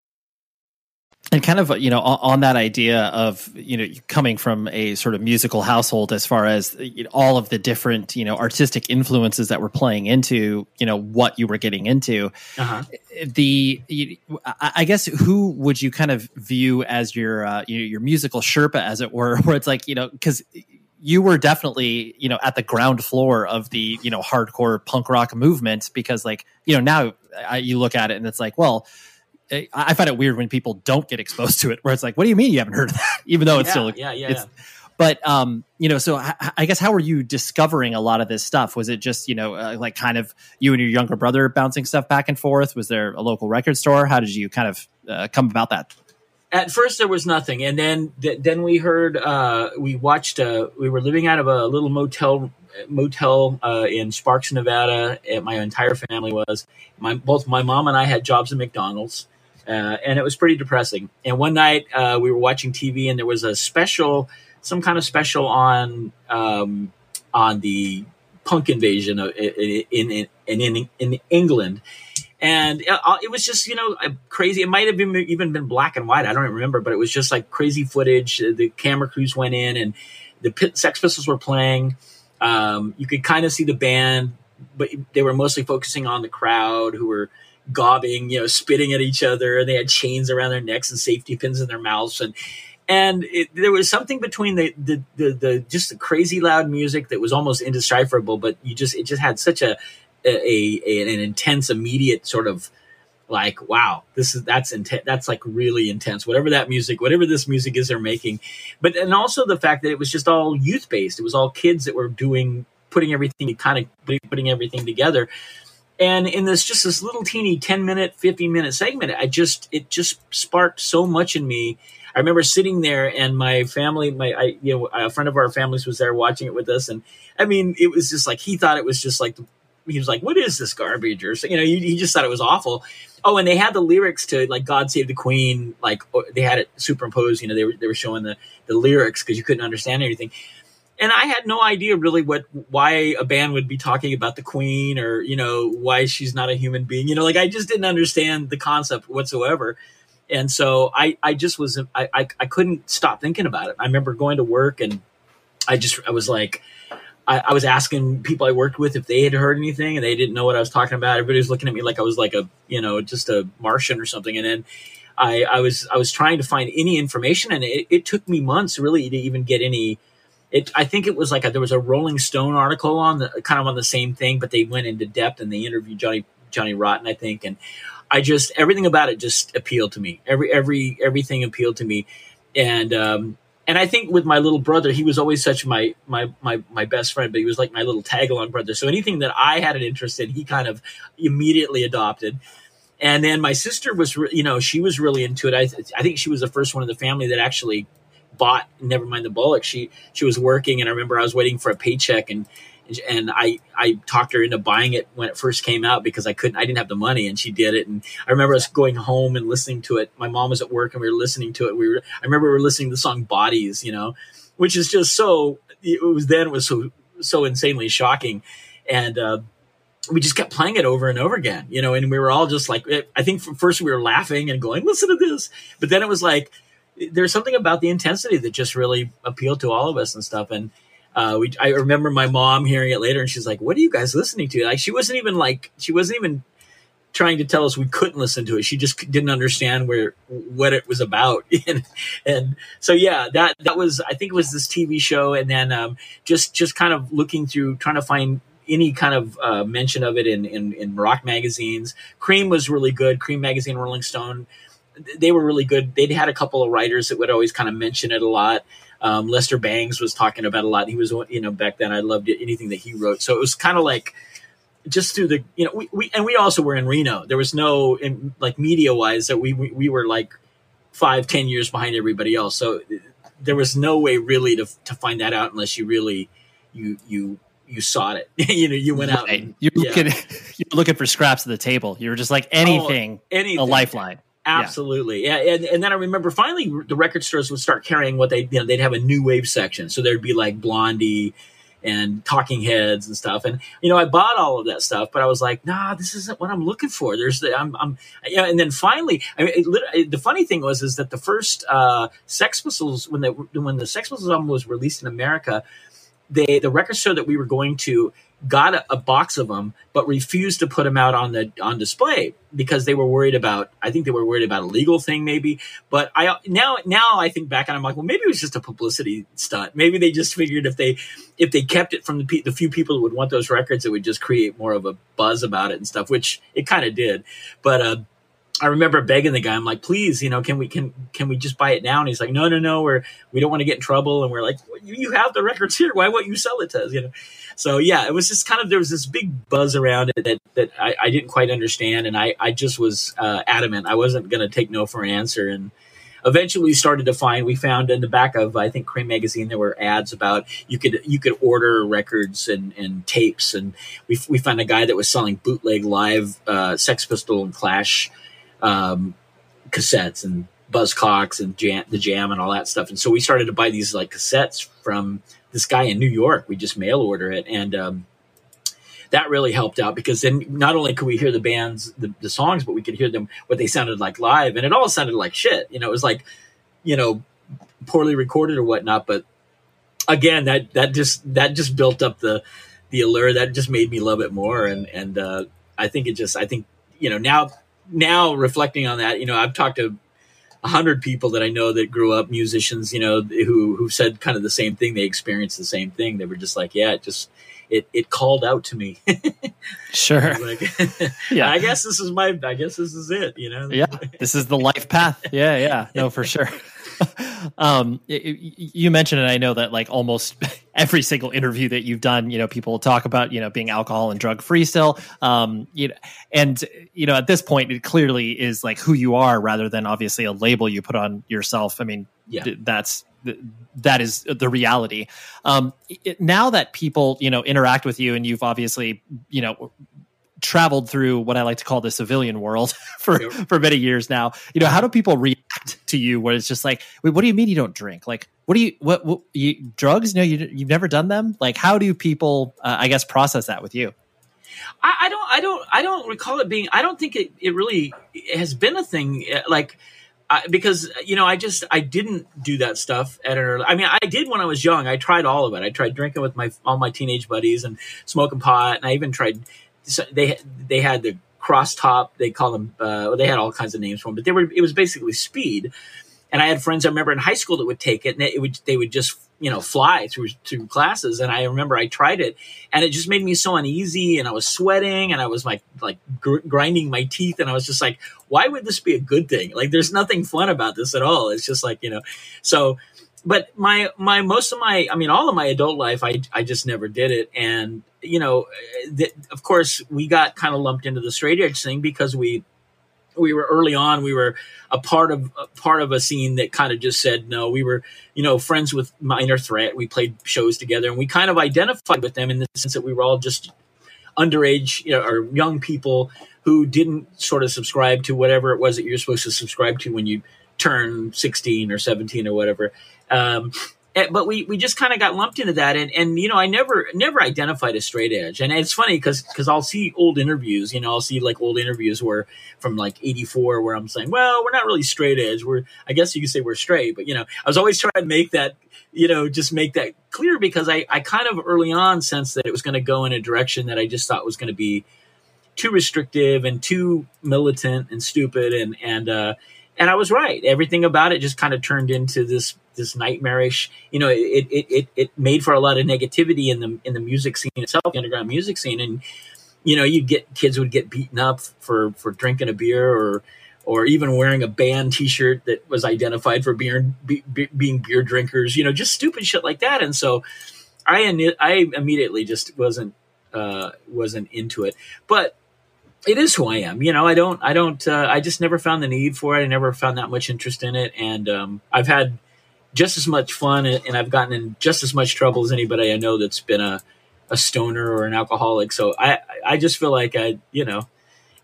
and kind of you know on, that idea of you know coming from a sort of musical household as far as all of the different you know artistic influences that were playing into you know what you were getting into uh-huh. the i guess who would you kind of view as your uh, your, your musical sherpa as it were where it's like you know because you were definitely you know at the ground floor of the you know hardcore punk rock movement because like you know now I, you look at it and it's like well I find it weird when people don't get exposed to it, where it's like, what do you mean you haven't heard of that? (laughs) Even though it's yeah, still, yeah, yeah, yeah. But um, you know, so I, I guess how were you discovering a lot of this stuff? Was it just you know, uh, like kind of you and your younger brother bouncing stuff back and forth? Was there a local record store? How did you kind of uh, come about that? At first, there was nothing, and then th- then we heard uh, we watched. Uh, we were living out of a little motel motel uh, in Sparks, Nevada. My entire family was. My both my mom and I had jobs at McDonald's uh, and it was pretty depressing. And one night uh, we were watching TV, and there was a special, some kind of special on um, on the punk invasion of, in, in in in England. And uh, it was just, you know, crazy. It might have been even been black and white. I don't remember, but it was just like crazy footage. The camera crews went in, and the Sex Pistols were playing. Um, you could kind of see the band, but they were mostly focusing on the crowd who were gobbing, you know, spitting at each other. And they had chains around their necks and safety pins in their mouths. And and it, there was something between the, the, the the just the crazy loud music that was almost indecipherable, but you just it just had such a a, a an intense, immediate sort of like wow this is that's intense that's like really intense whatever that music whatever this music is they're making but and also the fact that it was just all youth based it was all kids that were doing putting everything kind of putting everything together and in this just this little teeny 10 minute 15 minute segment i just it just sparked so much in me. I remember sitting there and my family my I, you know a friend of our families was there watching it with us. And i mean it was just like he thought it was just like he was like what is this garbage? or you know he, he just thought it was awful. Oh and they had the lyrics to like god save the queen like oh, they had it superimposed you know they were, they were showing the the lyrics because you couldn't understand anything and I had no idea really what why a band would be talking about the queen or you know why she's not a human being. You know, like I just didn't understand the concept whatsoever. And so I, I just was I, I, I couldn't stop thinking about it. I remember going to work and I just I was like I, I, was asking people I worked with if they had heard anything and they didn't know what I was talking about. Everybody was looking at me like I was like a you know just a Martian or something. And then I, I was I was trying to find any information and it, it took me months really to even get any it I think it was like a, there was a Rolling Stone article on the kind of on the same thing, but they went into depth and they interviewed Johnny Johnny Rotten, I think, and I just everything about it just appealed to me. Every every everything appealed to me, and um, and I think with my little brother, he was always such my my my my best friend, but he was like my little tag along brother. So anything that I had an interest in, he kind of immediately adopted. And then my sister was, you know, she was really into it. I, I think she was the first one in the family that actually bought never mind the Bollocks she she was working and i remember i was waiting for a paycheck and and I I talked her into buying it when it first came out because I couldn't I didn't have the money and she did it and I remember us going home and listening to it. My mom was at work and we were listening to it. We were I remember we were listening to the song Bodies, you know, which is just so it was then it was so so insanely shocking and uh, we just kept playing it over and over again, you know, and we were all just like I think first we were laughing and going listen to this, but then it was like there's something about the intensity that just really appealed to all of us and stuff. And uh, we, I remember my mom hearing it later, and she's like, "What are you guys listening to?" Like she wasn't even like she wasn't even trying to tell us we couldn't listen to it. She just didn't understand where what it was about. (laughs) and, and so yeah, that that was I think it was this TV show, and then um, just just kind of looking through trying to find any kind of uh, mention of it in, in in rock magazines. Creem was really good. Creem magazine, Rolling Stone, they were really good. They'd had a couple of writers that would always kind of mention it a lot. Um, Lester Bangs was talking about a lot. He was, you know, back then I loved it, anything that he wrote. So it was kind of like just through the, you know, we, we, and we also were in Reno. There was no, in, like media wise, that we, we, we were like five, ten years behind everybody else. So there was no way really to, to find that out unless you really, you, you, you sought it. (laughs) you know, you went out. And, you're yeah. looking, (laughs) you're looking for scraps of the table. You were just like anything, oh, anything. a lifeline. Absolutely, yeah. yeah. And, and then I remember finally the record stores would start carrying what they, you know, they'd have a new wave section. So there'd be like Blondie and Talking Heads and stuff. And you know, I bought all of that stuff, but I was like, nah, this isn't what I'm looking for. There's the, I'm, I'm, yeah. And then finally, I mean, it, the funny thing was is that the first uh, Sex Pistols when the when the Sex Pistols album was released in America, they the record store that we were going to got a, a, box of them, but refused to put them out on the on display because they were worried about. I think they were worried about a legal thing, maybe. But I now now I think back and I'm like, well, maybe it was just a publicity stunt. Maybe they just figured if they if they kept it from the the few people that would want those records, it would just create more of a buzz about it and stuff, which it kind of did. But uh, I remember begging the guy, I'm like, please, you know, can we can can we just buy it now? And he's like, no, no, no, we're we don't want to get in trouble. And we're like, well, you, you have the records here. Why won't you sell it to us? You know. So yeah, it was just kind of there was this big buzz around it that that I, I didn't quite understand, and I I just was uh, adamant I wasn't going to take no for an answer. And eventually we started to find we found in the back of I think Creem magazine there were ads about you could you could order records and, and tapes and we we found a guy that was selling bootleg live uh, Sex Pistol and Clash um, cassettes and Buzzcocks and jam, the Jam and all that stuff. And so we started to buy these like cassettes from this guy in New York. We just mail order it, and um, that really helped out because then not only could we hear the bands, the, the, songs, but we could hear them what they sounded like live, and it all sounded like shit. You know, it was like you know poorly recorded or whatnot. But again, that that just that just built up the the allure. That just made me love it more, and and uh, I think it just I think you know now now reflecting on that, you know, I've talked to hundred people that I know that grew up musicians, you know, who who said kind of the same thing. They experienced the same thing. They were just like, yeah, it just it it called out to me. (laughs) sure. (laughs) Like, (laughs) yeah. I guess this is my. I guess this is it. You know. Yeah. This is the life path. Yeah. Yeah. No, for sure. (laughs) um, you mentioned, and I know that like almost (laughs) every single interview that you've done, you know, people talk about, you know, being alcohol and drug free still. Um, you know, and you know, at this point, it clearly is like who you are rather than obviously a label you put on yourself. I mean, yeah. that's that is the reality. Um, it, now that people, you know, interact with you, and you've obviously, you know, traveled through what I like to call the civilian world (laughs) for for many years now. You know, how do people react (laughs) to you? Where it's just like, wait, what do you mean you don't drink? Like, what do you what, what you, drugs? No, you you've never done them. Like, how do people, uh, I guess, process that with you? I, I, don't, I don't, I don't recall it being. I don't think it, it really has been a thing. Uh, like. I, because you know, I just I didn't do that stuff at an early. I mean, I did when I was young. I tried all of it. I tried drinking with my all my teenage buddies and smoking pot, and I even tried so they they had the cross top. They call them. Uh, they had all kinds of names for them, but they were. It was basically speed. And I had friends I remember in high school that would take it, and it would they would just you know fly through through classes. And I remember I tried it, and it just made me so uneasy, and I was sweating, and I was like like gr- grinding my teeth, and I was just like, why would this be a good thing? Like, there's nothing fun about this at all. It's just like you know, so but my my most of my i mean all of my adult life i i just never did it. And you know th- of course we got kind of lumped into the straight edge thing because we we were early on we were a part of a part of a scene that kind of just said no. We were you know friends with minor threat. We played shows together and we kind of identified with them in the sense that we were all just underage you know, or young people who didn't sort of subscribe to whatever it was that you're supposed to subscribe to when you turn 16 or 17 or whatever. Um, but we, we just kind of got lumped into that and, and you know i never never identified as straight edge. And it's funny because because i'll see old interviews you know i'll see like old interviews where from like 84 where i'm saying well we're not really straight edge. We're i guess you could say we're straight but you know i was always trying to make that you know just make that clear because i i kind of early on sensed that it was going to go in a direction that i just thought was going to be too restrictive and too militant and stupid and and uh and I was right. Everything about it just kind of turned into this this nightmarish. You know, it it it it made for a lot of negativity in the in the music scene itself, the underground music scene, and you know, you'd get kids would get beaten up for for drinking a beer or or even wearing a band T-shirt that was identified for beer, be, be, being beer drinkers. You know, just stupid shit like that. And so, I I immediately just wasn't uh, wasn't into it, but it is who I am. You know, I don't, I don't, uh, I just never found the need for it. I never found that much interest in it. And, um, I've had just as much fun and I've gotten in just as much trouble as anybody I know that's been a, a stoner or an alcoholic. So I, I just feel like I, you know,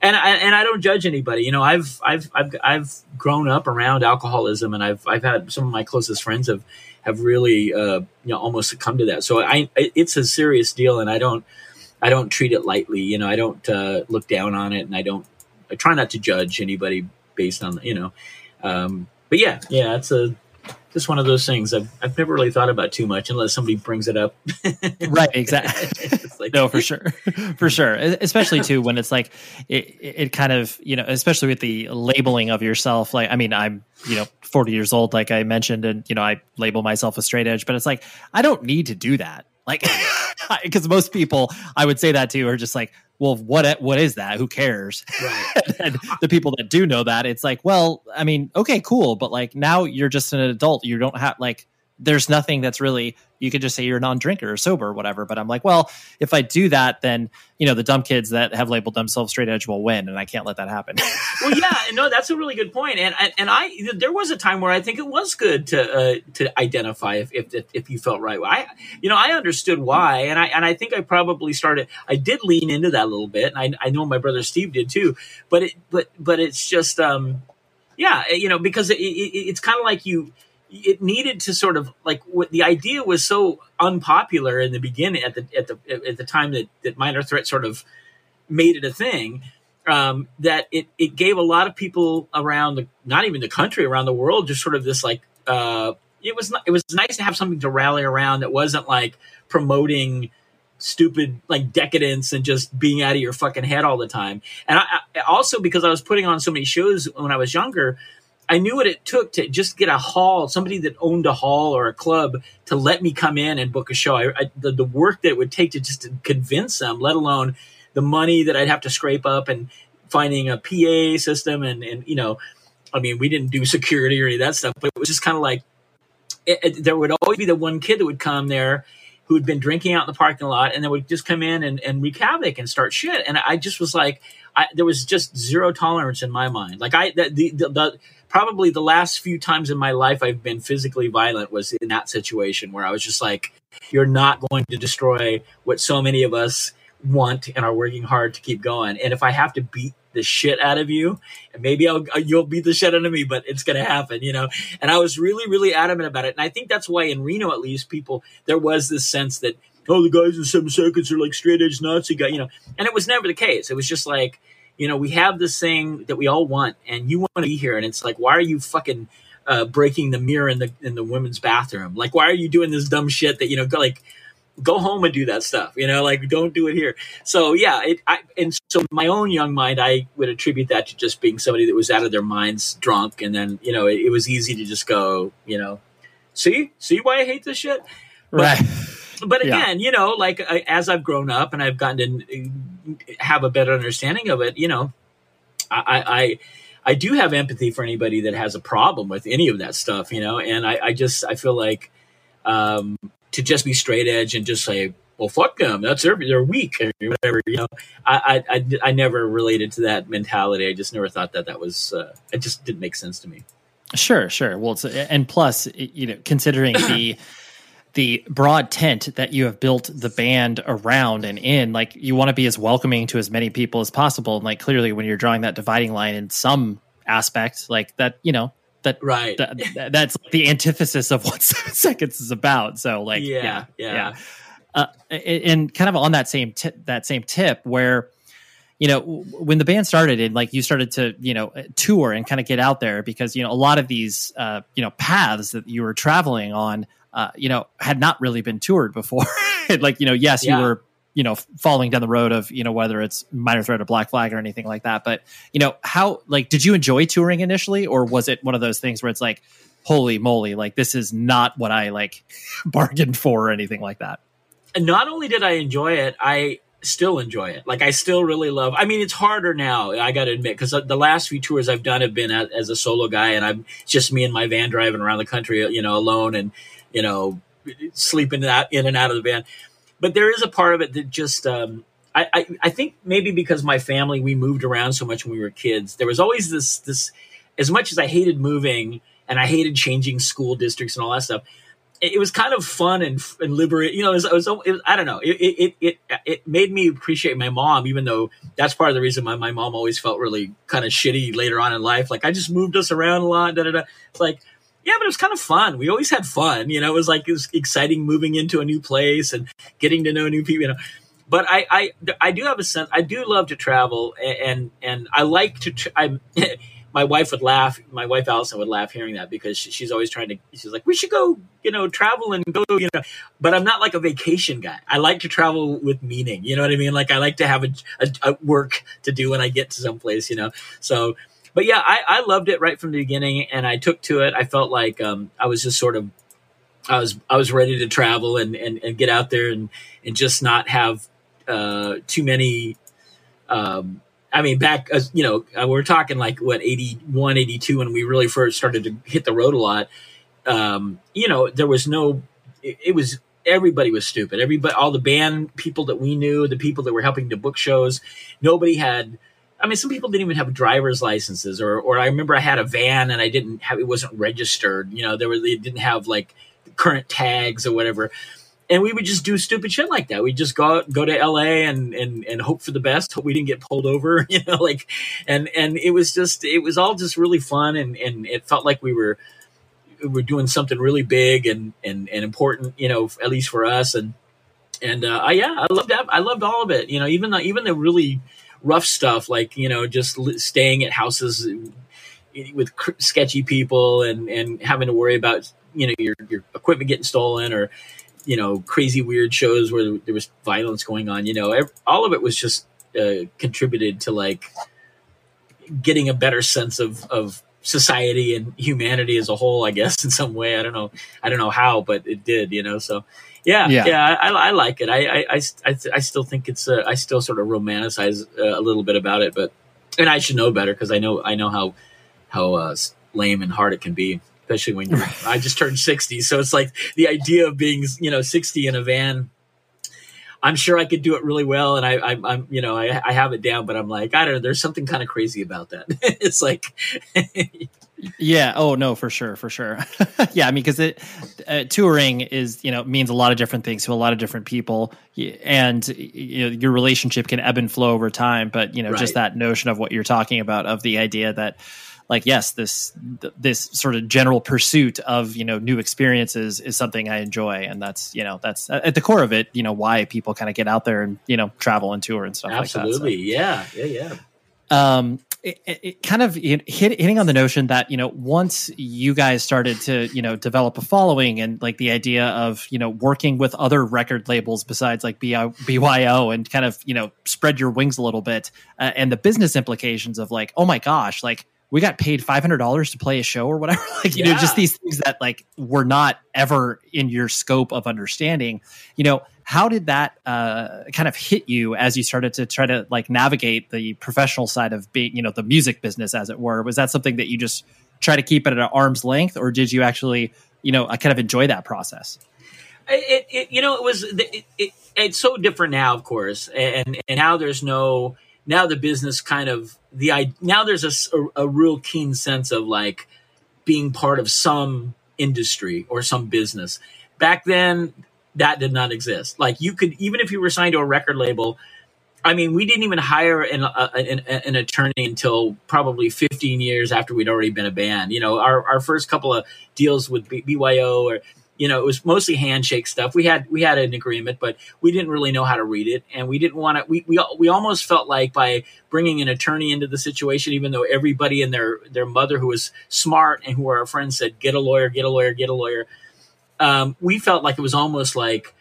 and I, and I don't judge anybody. You know, I've, I've, I've, I've grown up around alcoholism and I've, I've had some of my closest friends have, have really, uh, you know, almost succumbed to that. So I, it's a serious deal and I don't, I don't treat it lightly. You know, I don't uh, look down on it, and I don't. I try not to judge anybody based on you know. Um, but yeah, yeah, it's a just one of those things I've, I've never really thought about too much unless somebody brings it up. (laughs) right, exactly. like, (laughs) no, for sure, (laughs) for sure. Especially too when it's like it, it kind of you know, especially with the labeling of yourself. Like, I mean, I'm you know 40 years old, like I mentioned, and you know, I label myself a straight edge, but it's like I don't need to do that. Like, (laughs) because most people I would say that to are just like, well, what what is that? Who cares? Right. (laughs) and the people that do know that, it's like, well, I mean, okay, cool, but like now you're just an adult. You don't have like there's nothing that's really you could just say you're a non-drinker or sober or whatever but i'm like well if i do that then you know the dumb kids that have labeled themselves straight edge will win and i can't let that happen. (laughs) Well yeah no that's a really good point and and i there was a time where i think it was good to uh, to identify if, if if you felt right. I you know i understood why and i and i think i probably started i did lean into that a little bit and i, I know my brother steve did too but it but but it's just um yeah you know because it, it, it's kind of like you it needed to sort of like what the idea was so unpopular in the beginning at the at the at the time that that minor threat sort of made it a thing um, that it it gave a lot of people around the not even the country around the world just sort of this like uh, it was it was nice to have something to rally around that wasn't like promoting stupid like decadence and just being out of your fucking head all the time. And I, I also because I was putting on so many shows when I was younger I knew what it took to just get a hall, somebody that owned a hall or a club to let me come in and book a show. I, I, the, the work that it would take to just to convince them, let alone the money that I'd have to scrape up and finding a PA system and, and, you know, I mean, we didn't do security or any of that stuff, but it was just kind of like, it, it, there would always be the one kid that would come there who had been drinking out in the parking lot and then would just come in and, and wreak havoc and start shit. And I just was like, I, there was just zero tolerance in my mind. Like I, the, the, the probably the last few times in my life I've been physically violent was in that situation where I was just like, you're not going to destroy what so many of us want and are working hard to keep going. And if I have to beat the shit out of you, and maybe I'll, uh, you'll beat the shit out of me, but it's going to happen, you know? And I was really, really adamant about it. And I think that's why in Reno, at least, people, there was this sense that, oh, the guys in seven seconds are like straight edge Nazi guy, you know? And it was never the case. It was just like, you know, we have this thing that we all want, and you want to be here, and it's like, why are you fucking uh, breaking the mirror in the in the women's bathroom? Like, why are you doing this dumb shit that you know, go, like, go home and do that stuff, you know, like don't do it here. So yeah, it, I, and so my own young mind, I would attribute that to just being somebody that was out of their minds, drunk, and then you know, it, it was easy to just go, you know, see, see why I hate this shit, but, right but (laughs) again, yeah. you know, like I, as I've grown up and I've gotten to have a better understanding of it, you know, I, I, I do have empathy for anybody that has a problem with any of that stuff, you know, and I, I just I feel like um, to just be straight edge and just say, well, fuck them, that's their they're weak or whatever, you know. I, I, I, never related to that mentality. I just never thought that that was. Uh, it just didn't make sense to me. Sure, sure. Well, and plus, you know, considering (coughs) the the broad tent that you have built the band around and in like you want to be as welcoming to as many people as possible. And like clearly when you're drawing that dividing line in some aspect like that you know that right. that, that's the antithesis of what seven (laughs) seconds is about. So like yeah yeah, yeah. Uh, and kind of on that same t- that same tip where you know when the band started and like you started to you know tour and kind of get out there because you know a lot of these uh, you know paths that you were traveling on uh, you know, had not really been toured before. (laughs) like, you know, yes, yeah. you were you know following down the road of you know whether it's minor threat or black flag or anything like that but you know how like did you enjoy touring initially or was it one of those things where it's like holy moly like this is not what i like (laughs) bargained for or anything like that and not only did i enjoy it i still enjoy it like i still really love i mean it's harder now i gotta admit because the last few tours i've done have been as, as a solo guy and i'm just me and my van driving around the country you know alone and you know sleeping that in and out of the van but there is a part of it that just um, I, I, I think maybe because my family we moved around so much when we were kids there was always this this as much as i hated moving and i hated changing school districts and all that stuff it, was kind of fun and, and you know it was, it was, it was, i don't know it, it, it it made me appreciate my mom even though that's part of the reason my, my mom always felt really kind of shitty later on in life like i just moved us around a lot da, da, da. it's like yeah, but it was kind of fun. We always had fun. You know, it was like it was exciting moving into a new place and getting to know new people. You know, but I I, I do have a sense. I do love to travel, and and I like to. I (laughs) my wife would laugh. My wife Allison would laugh hearing that because she, she's always trying to. She's like, we should go, you know, travel and go, you know. But I'm not like a vacation guy. I like to travel with meaning. You know what I mean? Like I like to have a, a, a work to do when I get to some place. You know, so but yeah, I, I loved it right from the beginning, and I took to it. I felt like um, I was just sort of, I was I was ready to travel and and, and get out there and and just not have uh, too many. Um, I mean, back as you know, uh, we're talking like what 81, 82 when we really first started to hit the road a lot. Um, you know, there was no. It, it was everybody was stupid. Everybody, all the band people that we knew, the people that were helping to book shows, nobody had I mean, some people didn't even have driver's licenses, or or I remember I had a van and I didn't have it wasn't registered. You know, there were they didn't have like current tags or whatever. And we would just do stupid shit like that. We'd just go go to LA and and and hope for the best. Hope we didn't get pulled over, (laughs) you know, like and and it was just it was all just really fun and and it felt like we were we were doing something really big and and and important, you know, at least for us. And and uh, I, yeah, I loved that. I loved all of it. You know, even the even the really rough stuff like you know just staying at houses with sketchy people and and having to worry about you know your your equipment getting stolen or you know crazy weird shows where there was violence going on you know all of it was just uh, contributed to like getting a better sense of of society and humanity as a whole i guess (laughs) in some way. I don't know i don't know how but it did you know so yeah, yeah, yeah I, I, like it. I, I, I, I still think it's. Uh, I still sort of romanticize uh, a little bit about it, but and I should know better because I know I know how how uh, lame and hard it can be, especially when you. (laughs) I just turned sixty, so it's like the idea of being you know sixty in a van. I'm sure I could do it really well, and I, I am you know I, I have it down, but I'm like I don't know. There's something kind of crazy about that. (laughs) it's like (laughs) yeah. Oh no, for sure, for sure. (laughs) yeah, I mean, because it uh, touring is you know means a lot of different things to a lot of different people, and you know your relationship can ebb and flow over time. But you know, right. just that notion of what you're talking about of the idea that like yes this this sort of general pursuit of you know new experiences is something i enjoy and that's you know that's at the core of it you know why people kind of get out there and you know travel and tour and stuff absolutely like that, so. yeah yeah yeah um it, it, kind of hit, hitting on the notion that you know once you guys started to you know develop a following and like the idea of you know working with other record labels besides like BYO and kind of you know spread your wings a little bit uh, and the business implications of like oh my gosh like we got paid $500 to play a show or whatever (laughs) like you yeah. know just these things that like were not ever in your scope of understanding you know how did that uh, kind of hit you as you started to try to like navigate the professional side of being you know the music business as it were? Was that something that you just try to keep it at an arm's length or did you actually you know kind of enjoy that process? It, it you know it was it, it, it's so different now of course and and now there's no now the business kind of the now there's a, a, a real keen sense of like being part of some industry or some business. Back then that did not exist. Like you could, even if you were signed to a record label, I mean, we didn't even hire an, an, an, attorney until probably 15 years after we'd already been a band. You know, our, our first couple of deals with BYO or, you know, it was mostly handshake stuff. We had, we had an agreement, but we didn't really know how to read it. And we didn't want to, we, we, we almost felt like by bringing an attorney into the situation, even though everybody and their, their mother who was smart and who were our friends said, get a lawyer, get a lawyer, get a lawyer um, we felt like it was almost like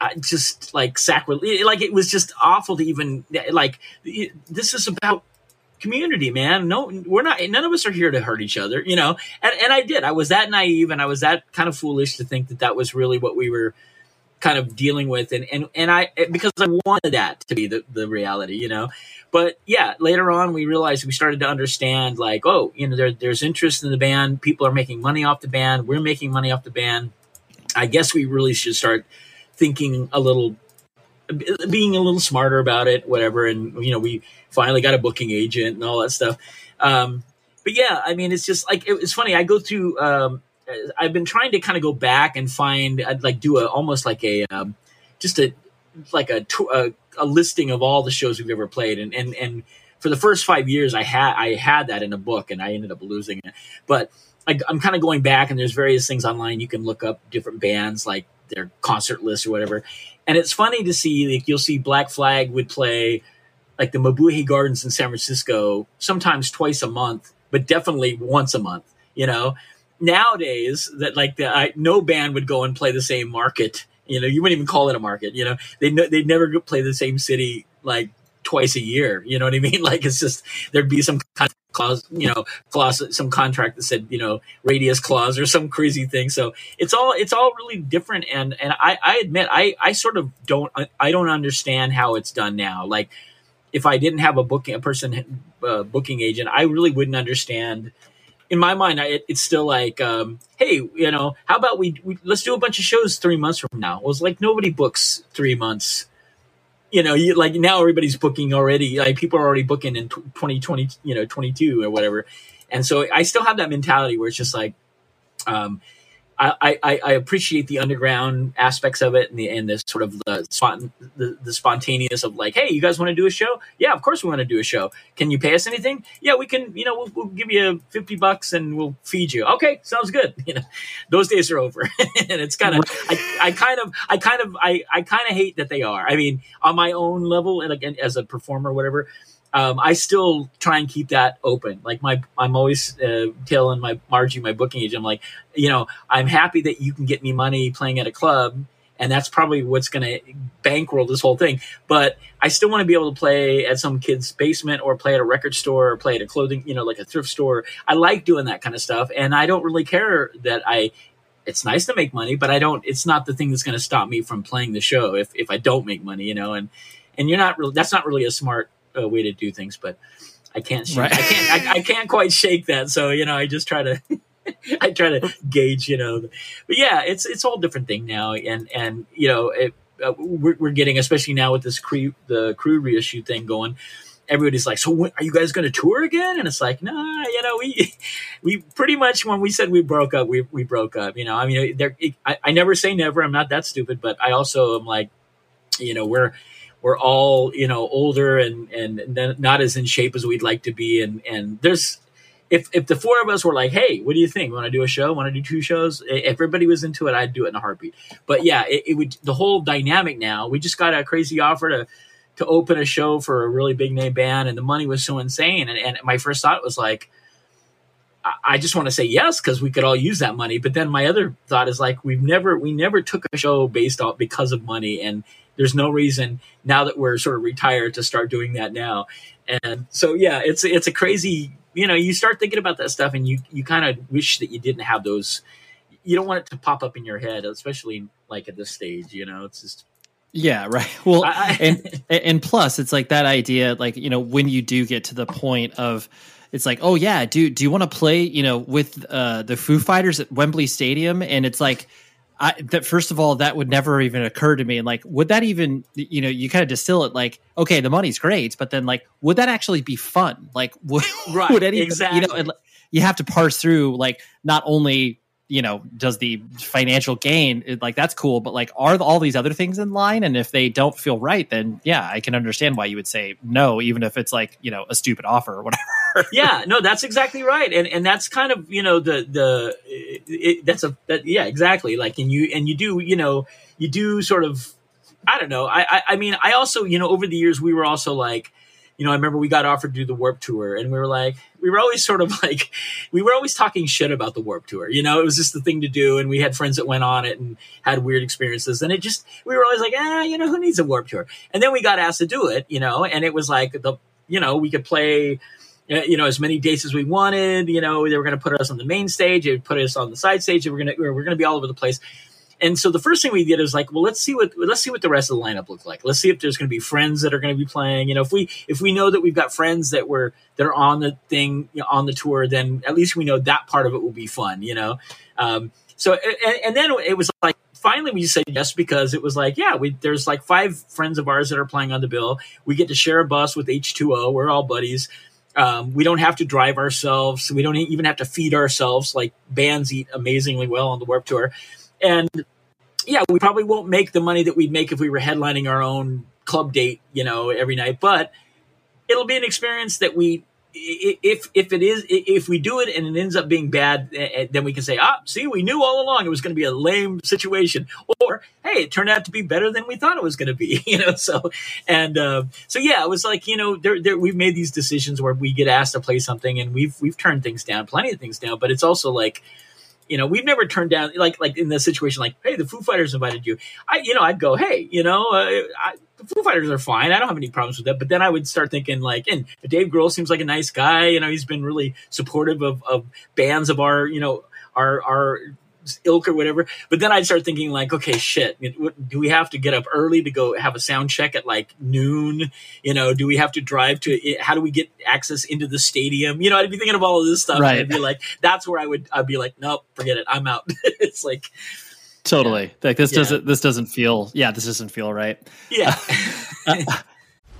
I just like sacrilege. Like it was just awful to even like. This is about community, man. No, we're not. None of us are here to hurt each other, you know. And and I did. I was that naive, and I was that kind of foolish to think that that was really what we were kind of dealing with. And and and I because I wanted that to be the the reality, you know. But yeah, later on we realized we started to understand like, oh, you know, there, there's interest in the band. People are making money off the band. We're making money off the band. I guess we really should start thinking a little being a little smarter about it, whatever. And you know, we finally got a booking agent and all that stuff. Um, but yeah, I mean, it's just like it, it's funny. I go through. Um, I've been trying to kind of go back and find, I'd like do a almost like a um, just a like a, a, a listing of all the shows we've ever played, and and and for the first five years, I had I had that in a book, and I ended up losing it. But I, am kind of going back, and there's various things online you can look up different bands like their concert list or whatever. And it's funny to see like you'll see Black Flag would play like the Mabuhay Gardens in San Francisco sometimes twice a month, but definitely once a month. You know, nowadays that like the I, no band would go and play the same market. You know, you wouldn't even call it a market. You know, they they'd never play the same city like twice a year. You know what I mean? (laughs) Like it's just there'd be some kind of clause, you know, clause, some contract that said, you know, radius clause or some crazy thing. So it's all it's all really different. And and I, I admit I I sort of don't I don't understand how it's done now. Like if I didn't have a booking a person uh, booking agent, I really wouldn't understand. In my mind, I, it's still like, um, hey, you know, how about we, we let's do a bunch of shows three months from now? It was like nobody books three months you know, you, like now everybody's booking already. Like people are already booking in 2020, you know, 22 or whatever. And so I still have that mentality where it's just like, um, I, I, I, appreciate the underground aspects of it and the and the sort of the, the, the spontaneous of like, hey, you guys want to do a show? Yeah, of course we want to do a show. Can you pay us anything? Yeah, we can. You know, we'll, we'll give you fifty bucks and we'll feed you. Okay, sounds good. (laughs) You know, those days are over, (laughs) and it's kind of I, I kind of I kind of I I kind of hate that they are. I mean, on my own level and like as a performer, or whatever um, I still try and keep that open. Like my, I'm always uh, telling my Margie, my booking agent, I'm like, you know, I'm happy that you can get me money playing at a club, and that's probably what's going to bankroll this whole thing. But I still want to be able to play at some kid's basement, or play at a record store, or play at a clothing, you know, like a thrift store. I like doing that kind of stuff, and I don't really care that I. It's nice to make money, but I don't. It's not the thing that's going to stop me from playing the show if if I don't make money, you know. And and you're not really. That's not really a smart a way to do things, but I can't. Shake, right. I can't. I, I, can't quite shake that. So you know, I just try to. (laughs) I try to gauge, you know, but yeah, it's it's all different thing now, and and you know, it, uh, we're, we're getting especially now with this crew the crew reissue thing going. Everybody's like, so when, are you guys going to tour again? And it's like, nah, you know, we (laughs) we pretty much when we said we broke up, we we broke up. You know, I mean, there. I, I never say never. I'm not that stupid, but I also am like, you know, we're we're all you know older and and not as in shape as we'd like to be. And and there's if if the four of us were like hey what do you think? Want to do a show? Want to do two shows? If everybody was into it i'd do it in a heartbeat. But yeah it, it would the whole dynamic now we just got a crazy offer to to open a show for a really big name band and the money was so insane. And, and my first thought was like I just want to say yes because we could all use that money. But then my other thought is like we've never we never took a show based off because of money, and there's no reason now that we're sort of retired to start doing that now. And so yeah, it's it's a crazy you know you start thinking about that stuff and you you kind of wish that you didn't have those. You don't want it to pop up in your head, especially like at this stage. You know, it's just yeah, right. Well, I, and (laughs) and plus, it's like that idea, like you know, when you do get to the point of, it's like, oh yeah, do do you want to play, you know, with uh, the Foo Fighters at Wembley Stadium? And it's like, I, that first of all, that would never even occur to me. And like, would that even, you know, you kind of distill it like, okay, the money's great, but then like, would that actually be fun? Like, (laughs) would, right, would any, exactly. you know, you have to parse through like not only you know does the financial gain like that's cool but like are all these other things in line? And if they don't feel right then yeah i can understand why you would say no even if it's like you know a stupid offer or whatever. (laughs) Yeah no that's exactly right. And and that's kind of you know the the it, that's a that, yeah exactly. Like and you and you do you know you do sort of i don't know. I, I i mean i also you know over the years we were also like you know, I remember we got offered to do the Warped Tour, and we were like, we were always sort of (laughs) like, we were always talking shit about the Warped Tour. You know, it was just the thing to do, and we had friends that went on it and had weird experiences, and it just we were always like, ah, you know, who needs a Warped Tour? And then we got asked to do it, you know, and it was like the, you know, we could play uh, you know as many dates as we wanted you know they were going to put us on the main stage they would put us on the side stage and we're going to we're going to be all over the place and so the first thing we did is like well let's see what let's see what the rest of the lineup looks like. Let's see if there's going to be friends that are going to be playing. You know if we if we know that we've got friends that were that are on the thing you know, on the tour then at least we know that part of it will be fun you know? Um, so and, and then it was like finally we said yes because it was like yeah we there's like five friends of ours that are playing on the bill. We get to share a bus with h2o we're all buddies. Um, we don't have to drive ourselves. We don't even have to feed ourselves. Like bands eat amazingly well on the Warped Tour. And yeah, we probably won't make the money that we'd make if we were headlining our own club date, you know, every night, but it'll be an experience that we if if it is if we do it and it ends up being bad then we can say ah see we knew all along it was going to be a lame situation. Or hey it turned out to be better than we thought it was going to be (laughs) you know so and uh, so yeah it was like you know there, there we've made these decisions where we get asked to play something and we've we've turned things down plenty of things down but it's also like you know, we've never turned down like like in the situation like, hey, the Foo Fighters invited you. I you know, I'd go, hey, you know, uh, I, the Foo Fighters are fine. I don't have any problems with that. But then I would start thinking like, and Dave Grohl seems like a nice guy. You know, he's been really supportive of, of bands of our, you know, our our ilk or whatever. But then I'd start thinking like, okay, shit, do we have to get up early to go have a sound check at like noon? You know, do we have to drive to? Eh, how do we get access into the stadium? You know, I'd be thinking of all of this stuff. Right. I'd be like, that's where I would. I'd be like, nope, forget it. I'm out. (laughs) it's like. Totally. Yeah. Like this yeah. doesn't this doesn't feel yeah, this doesn't feel right. Yeah. (laughs) Uh,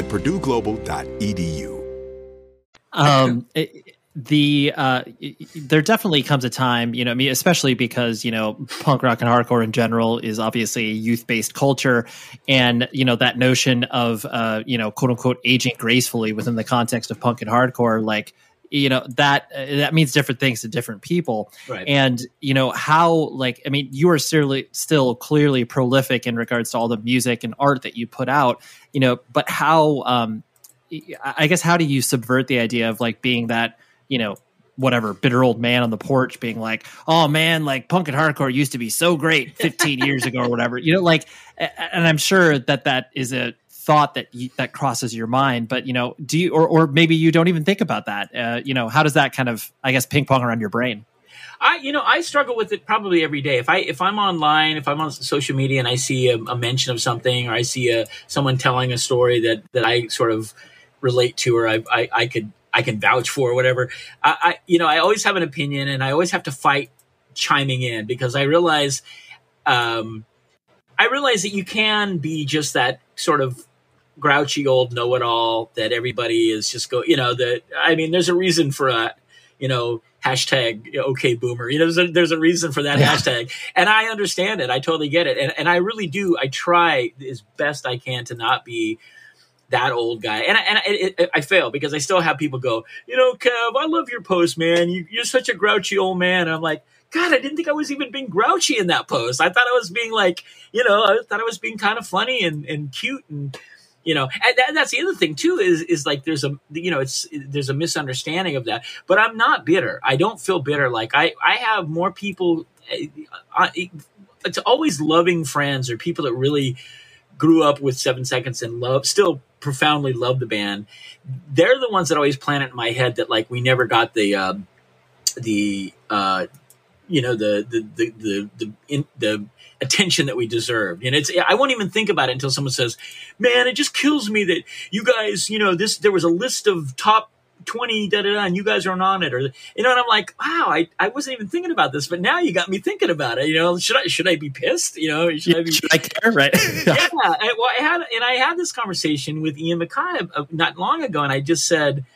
at purdueglobal.edu. Um, the uh, there definitely comes a time, you know, I mean, especially because you know, punk rock and hardcore in general is obviously a youth based culture, and you know that notion of uh, you know, quote unquote, aging gracefully within the context of punk and hardcore, like you know that uh, that means different things to different people right. and you know how like i mean you are still still clearly prolific in regards to all the music and art that you put out you know but how um i guess how do you subvert the idea of like being that you know whatever bitter old man on the porch being like oh man like punk and hardcore used to be so great 15 years ago or whatever you know like and i'm sure that that is a thought that you, that crosses your mind but you know do you or, or maybe you don't even think about that uh, you know how does that kind of i guess ping pong around your brain I, you know, I struggle with it probably every day. If I, if I'm online, if I'm on social media and I see a, a mention of something, or I see a someone telling a story that that I sort of relate to, or I, I, I could I can vouch for or whatever. I, I, you know, I always have an opinion and I always have to fight chiming in because I realize, um, I realize that you can be just that sort of grouchy old know-it-all that everybody is just go, you know, that, I mean, there's a reason for a, you know, hashtag okay boomer you know there's a, there's a reason for that yeah. hashtag and i understand it i totally get it and, and i really do i try as best i can to not be that old guy. And I, and I, it, I, fail because I still have people go, you know, Kev, I love your post, man. You, are such a grouchy old man. And I'm like, God, I didn't think I was even being grouchy in that post. I thought I was being like, you know, I thought I was being kind of funny and, and cute and, you know, and, that, that's the other thing too is is like there's a you know it's there's a misunderstanding of that. But I'm not bitter. I don't feel bitter. Like I I have more people. Eh, I, it's always loving friends or people that really grew up with Seven Seconds and love still profoundly love the band. They're the ones that always plant it in my head that like we never got the uh, the uh, you know the the the the the, in, the attention that we deserved. And it's I won't even think about it until someone says, "Man, it just kills me that you guys, you know, this there was a list of top 20 da da da and you guys aren't on it or you know and i'm like wow i, I wasn't even thinking about this but now you got me thinking about it. You know should i should i be pissed? You know should i, be, should I care? Right. (laughs) Yeah I, well i had and i had this conversation with ian MacKaye uh, not long ago and i just said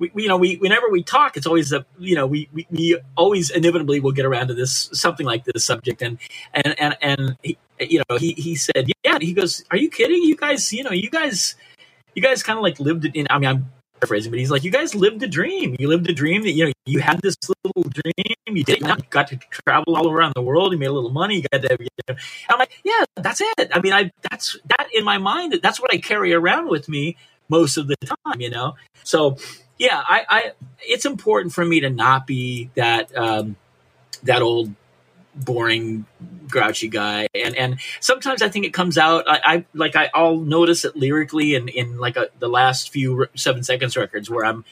we, you know, we whenever we talk, it's always a you know we, we, we always inevitably will get around to this something like this subject, and and and and he, you know he he said yeah he goes are you kidding you guys you know you guys you guys kind of like lived in I mean I'm paraphrasing, but he's like, you guys lived a dream. You lived a dream that you know you had this little dream. You did. You got to travel all around the world. You made a little money. You got to. You know. I'm like, yeah, that's it. I mean, I that's that in my mind. That's what I carry around with me most of the time. You know. So yeah, I, I it's important for me to not be that um, that old boring grouchy guy. And and sometimes i think it comes out i, I like I, i'll notice it lyrically in in like a, the last few seven seconds records where i'm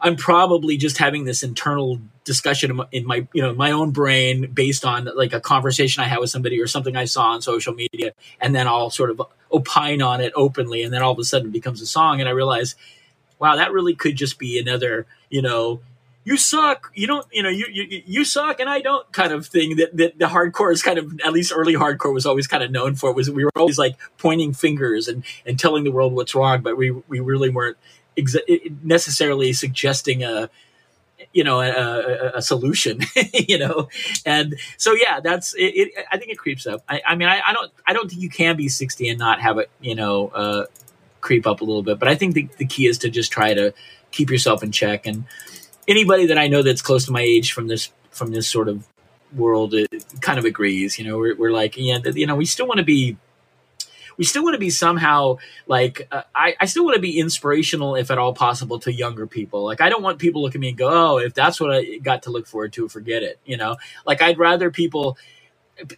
i'm probably just having this internal discussion in my, in my you know my own brain based on like a conversation i had with somebody or something i saw on social media and then i'll sort of opine on it openly and then all of a sudden it becomes a song and i realize wow that really could just be another you know you suck. You don't, you know, you, you, you suck and I don't kind of thing that, that the hardcore is kind of, at least early hardcore was always kind of known for was we were always like pointing fingers and, and telling the world what's wrong, but we, we really weren't exa- necessarily suggesting a, you know, a, a, a solution, (laughs) you know? And so, yeah, that's, it, it, I think it creeps up. I, I mean, I, I, don't, I don't think you can be 60 and not have it, you know, uh, creep up a little bit, but I think the, the key is to just try to keep yourself in check. And, anybody that I know that's close to my age from this from this sort of world kind of agrees. You know, we're, we're like, yeah, you know, we still want to be we still want to be somehow like uh, I, I still want to be inspirational if at all possible to younger people. Like i don't want people look at me and go oh if that's what i got to look forward to forget it you know? Like i'd rather people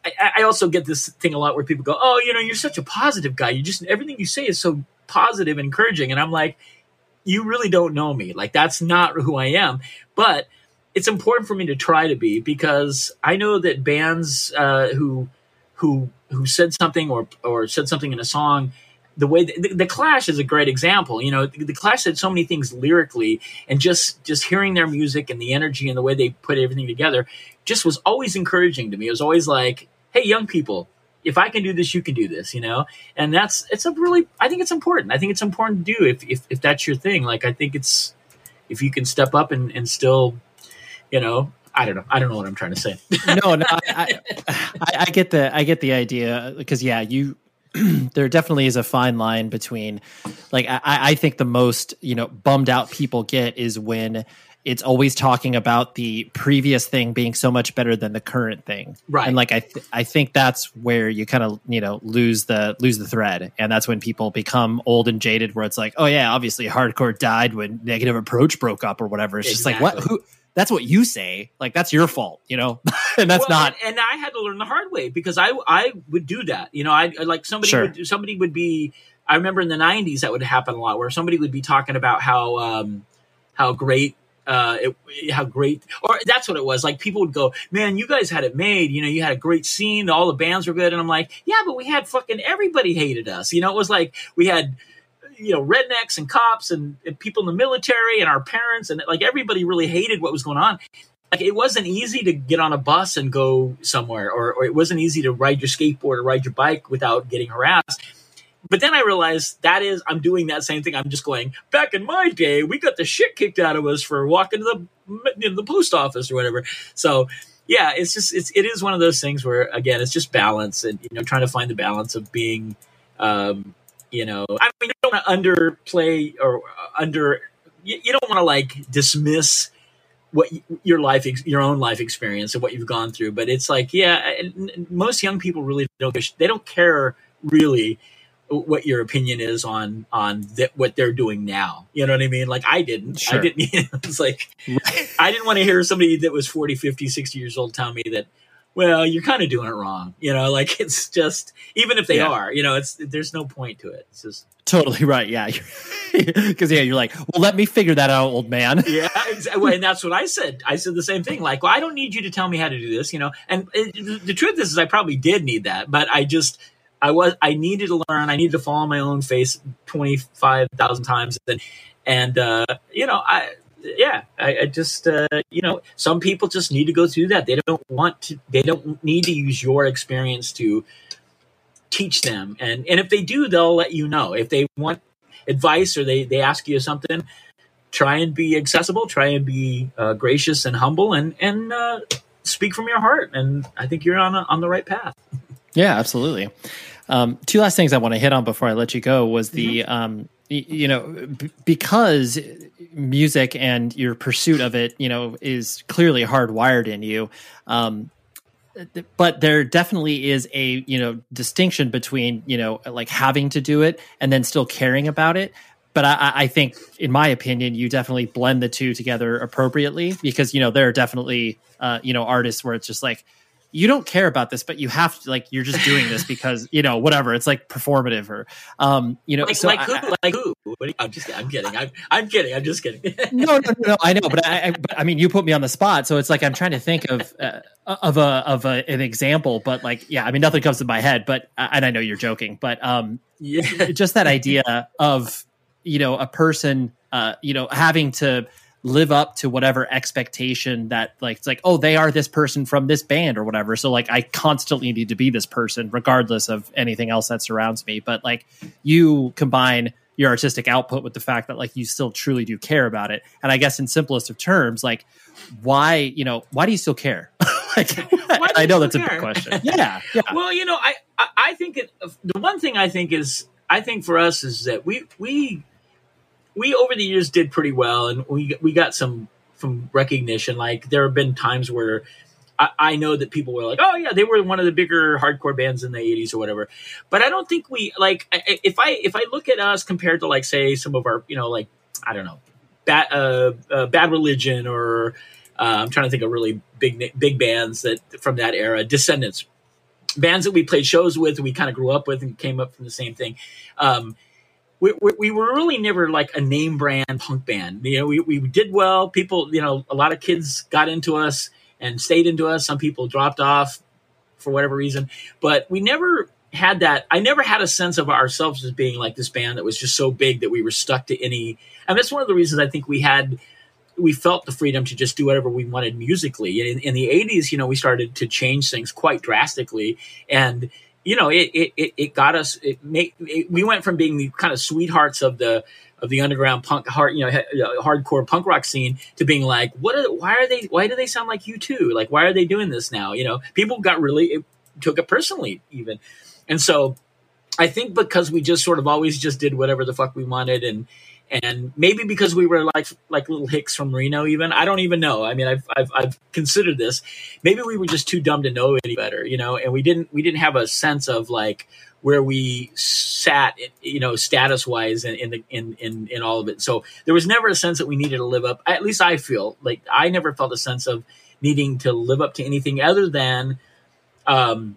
I, I also get this thing a lot where people go oh you know you're such a positive guy. You just everything you say is so positive and encouraging and i'm like you really don't know me. Like that's not who I am. But it's important for me to try to be because I know that bands uh, who who who said something or or said something in a song the way the, the, clash is a great example you know the, the, clash said so many things lyrically and just just hearing their music and the energy and the way they put everything together just was always encouraging to me it was always like hey young people if I can do this, you can do this, you know? And that's, it's a really, I think it's important. I think it's important to do if, if, if that's your thing. Like, I think it's, if you can step up and, and still, you know, I don't know. I don't know what I'm trying to say. (laughs) no, no, I, (laughs) I, I, get the, I get the idea because yeah, you, (clears throat) there definitely is a fine line between like, I, I think the most, you know, bummed out people get is when, it's always talking about the previous thing being so much better than the current thing. Right. And like i th- i think that's where you kind of you know lose the lose the thread. And that's when people become old and jaded where it's like oh yeah obviously hardcore died when negative approach broke up or whatever. It's exactly. just like what? Who that's what you say. Like that's your fault you know? (laughs) And that's well, not and, and, i had to learn the hard way because i i would do that. You know i like somebody sure. would somebody would be i remember in the 90s that would happen a lot where somebody would be talking about how um how great uh, it, how great, or that's what it was. Like people would go, man, you guys had it made. You know, you had a great scene. All the bands were good. And I'm like, yeah, but we had fucking everybody hated us. You know, it was like we had you know rednecks and cops and, and people in the military and our parents and like everybody really hated what was going on like it wasn't easy to get on a bus and go somewhere or, or it wasn't easy to ride your skateboard or ride your bike without getting harassed but then I realized that is I'm doing that same thing. I'm just going back in my day, we got the shit kicked out of us for walking to the know, the post office or whatever. So yeah, it's just it's it is one of those things where again it's just balance and you know trying to find the balance of being um, you know I mean you don't want to underplay or under you, you don't want to like dismiss what your life your own life experience and what you've gone through but it's like yeah most young people really don't they don't care really what your opinion is on on that what they're doing now. You know what I mean? Like I didn't. Sure. I didn't. (laughs) It's like I didn't want to hear somebody that was 40, 50, 60 years old tell me that well, you're kind of doing it wrong. You know, (laughs) like it's just even if they yeah. are, you know, it's there's no point to it. It's just totally right. Yeah, (laughs) because yeah, you're like, well, let me figure that out, old man. yeah, exactly. and that's what I said. I said the same thing. Like, well, I don't need you to tell me how to do this. You know, and it, the truth is, is I probably did need that, but I just I was I needed to learn. I needed to fall on my own face twenty five thousand times, and and uh, you know I yeah I, I just uh, you know some people just need to go through that. They don't want to. They don't need to use your experience to teach them. And and if they do, they'll let you know. If they want advice or they they ask you something, try and be accessible. Try and be uh, gracious and humble, and and uh, speak from your heart. And I think you're on a, on the right path. Yeah, absolutely. Um, two last things I want to hit on before I let you go was the, mm-hmm. um, y- you know, b- because music and your pursuit of it, you know, is clearly hardwired in you. Um, but there definitely is a you know distinction between you know like having to do it and then still caring about it but I, I, think, in my opinion, you definitely blend the two together appropriately because you know there are definitely uh, you know artists where it's just like you don't care about this, but you have to like you're just doing this (laughs) because you know whatever it's like performative or um you know like, so like who? I, like who? I'm just I'm kidding. I'm I'm kidding. I'm just kidding. (laughs) No, no no no I know but I, I, but I mean you put me on the spot so it's like I'm trying to think of uh, of a of a, an example but like yeah I mean nothing comes to my head but and I know you're joking but um yeah. just that (laughs) idea of you know a person uh you know having to live up to whatever expectation that like it's like oh they are this person from this band or whatever. So like i constantly need to be this person regardless of anything else that surrounds me. But like you combine your artistic output with the fact that like you still truly do care about it. And i guess in simplest of terms like why you know why do you still care? (laughs) Like i know that's care? a big question. (laughs) Yeah, yeah. Well you know i i think it, the one thing i think is i think for us is that we we we over the years did pretty well, and we we got some some recognition. Like there have been times where I, I, know that people were like, "Oh yeah, they were one of the bigger hardcore bands in the '80s or whatever." But I don't think we like if I if I look at us compared to like say some of our you know like I don't know bad uh, uh, bad religion or uh, I'm trying to think of really big big bands that from that era, Descendents bands that we played shows with, we kind of grew up with, and came up from the same thing. Um, we, we, we, were really never like a name brand punk band. You know, we, we did well. People, you know, a lot of kids got into us and stayed into us. Some people dropped off for whatever reason, but we never had that. I never had a sense of ourselves as being like this band that was just so big that we were stuck to any. And that's one of the reasons I think we had we felt the freedom to just do whatever we wanted musically. In, in the 80s, you know, we started to change things quite drastically. And you know, it it, it got us. It made it, we went from being the kind of sweethearts of the of the underground punk hard you know uh, hardcore punk rock scene to being like what are why are they why do they sound like U2 like why are they doing this now you know people got really it took it personally even and so i think because we just sort of always just did whatever the fuck we wanted and and maybe because we were like like little hicks from Reno, even I don't even know. I mean, I've, I've I've considered this. Maybe we were just too dumb to know any better, you know, and we didn't we didn't have a sense of like where we sat, you know, status wise in in, the, in in in all of it. So there was never a sense that we needed to live up. At least I feel like I never felt a sense of needing to live up to anything other than um,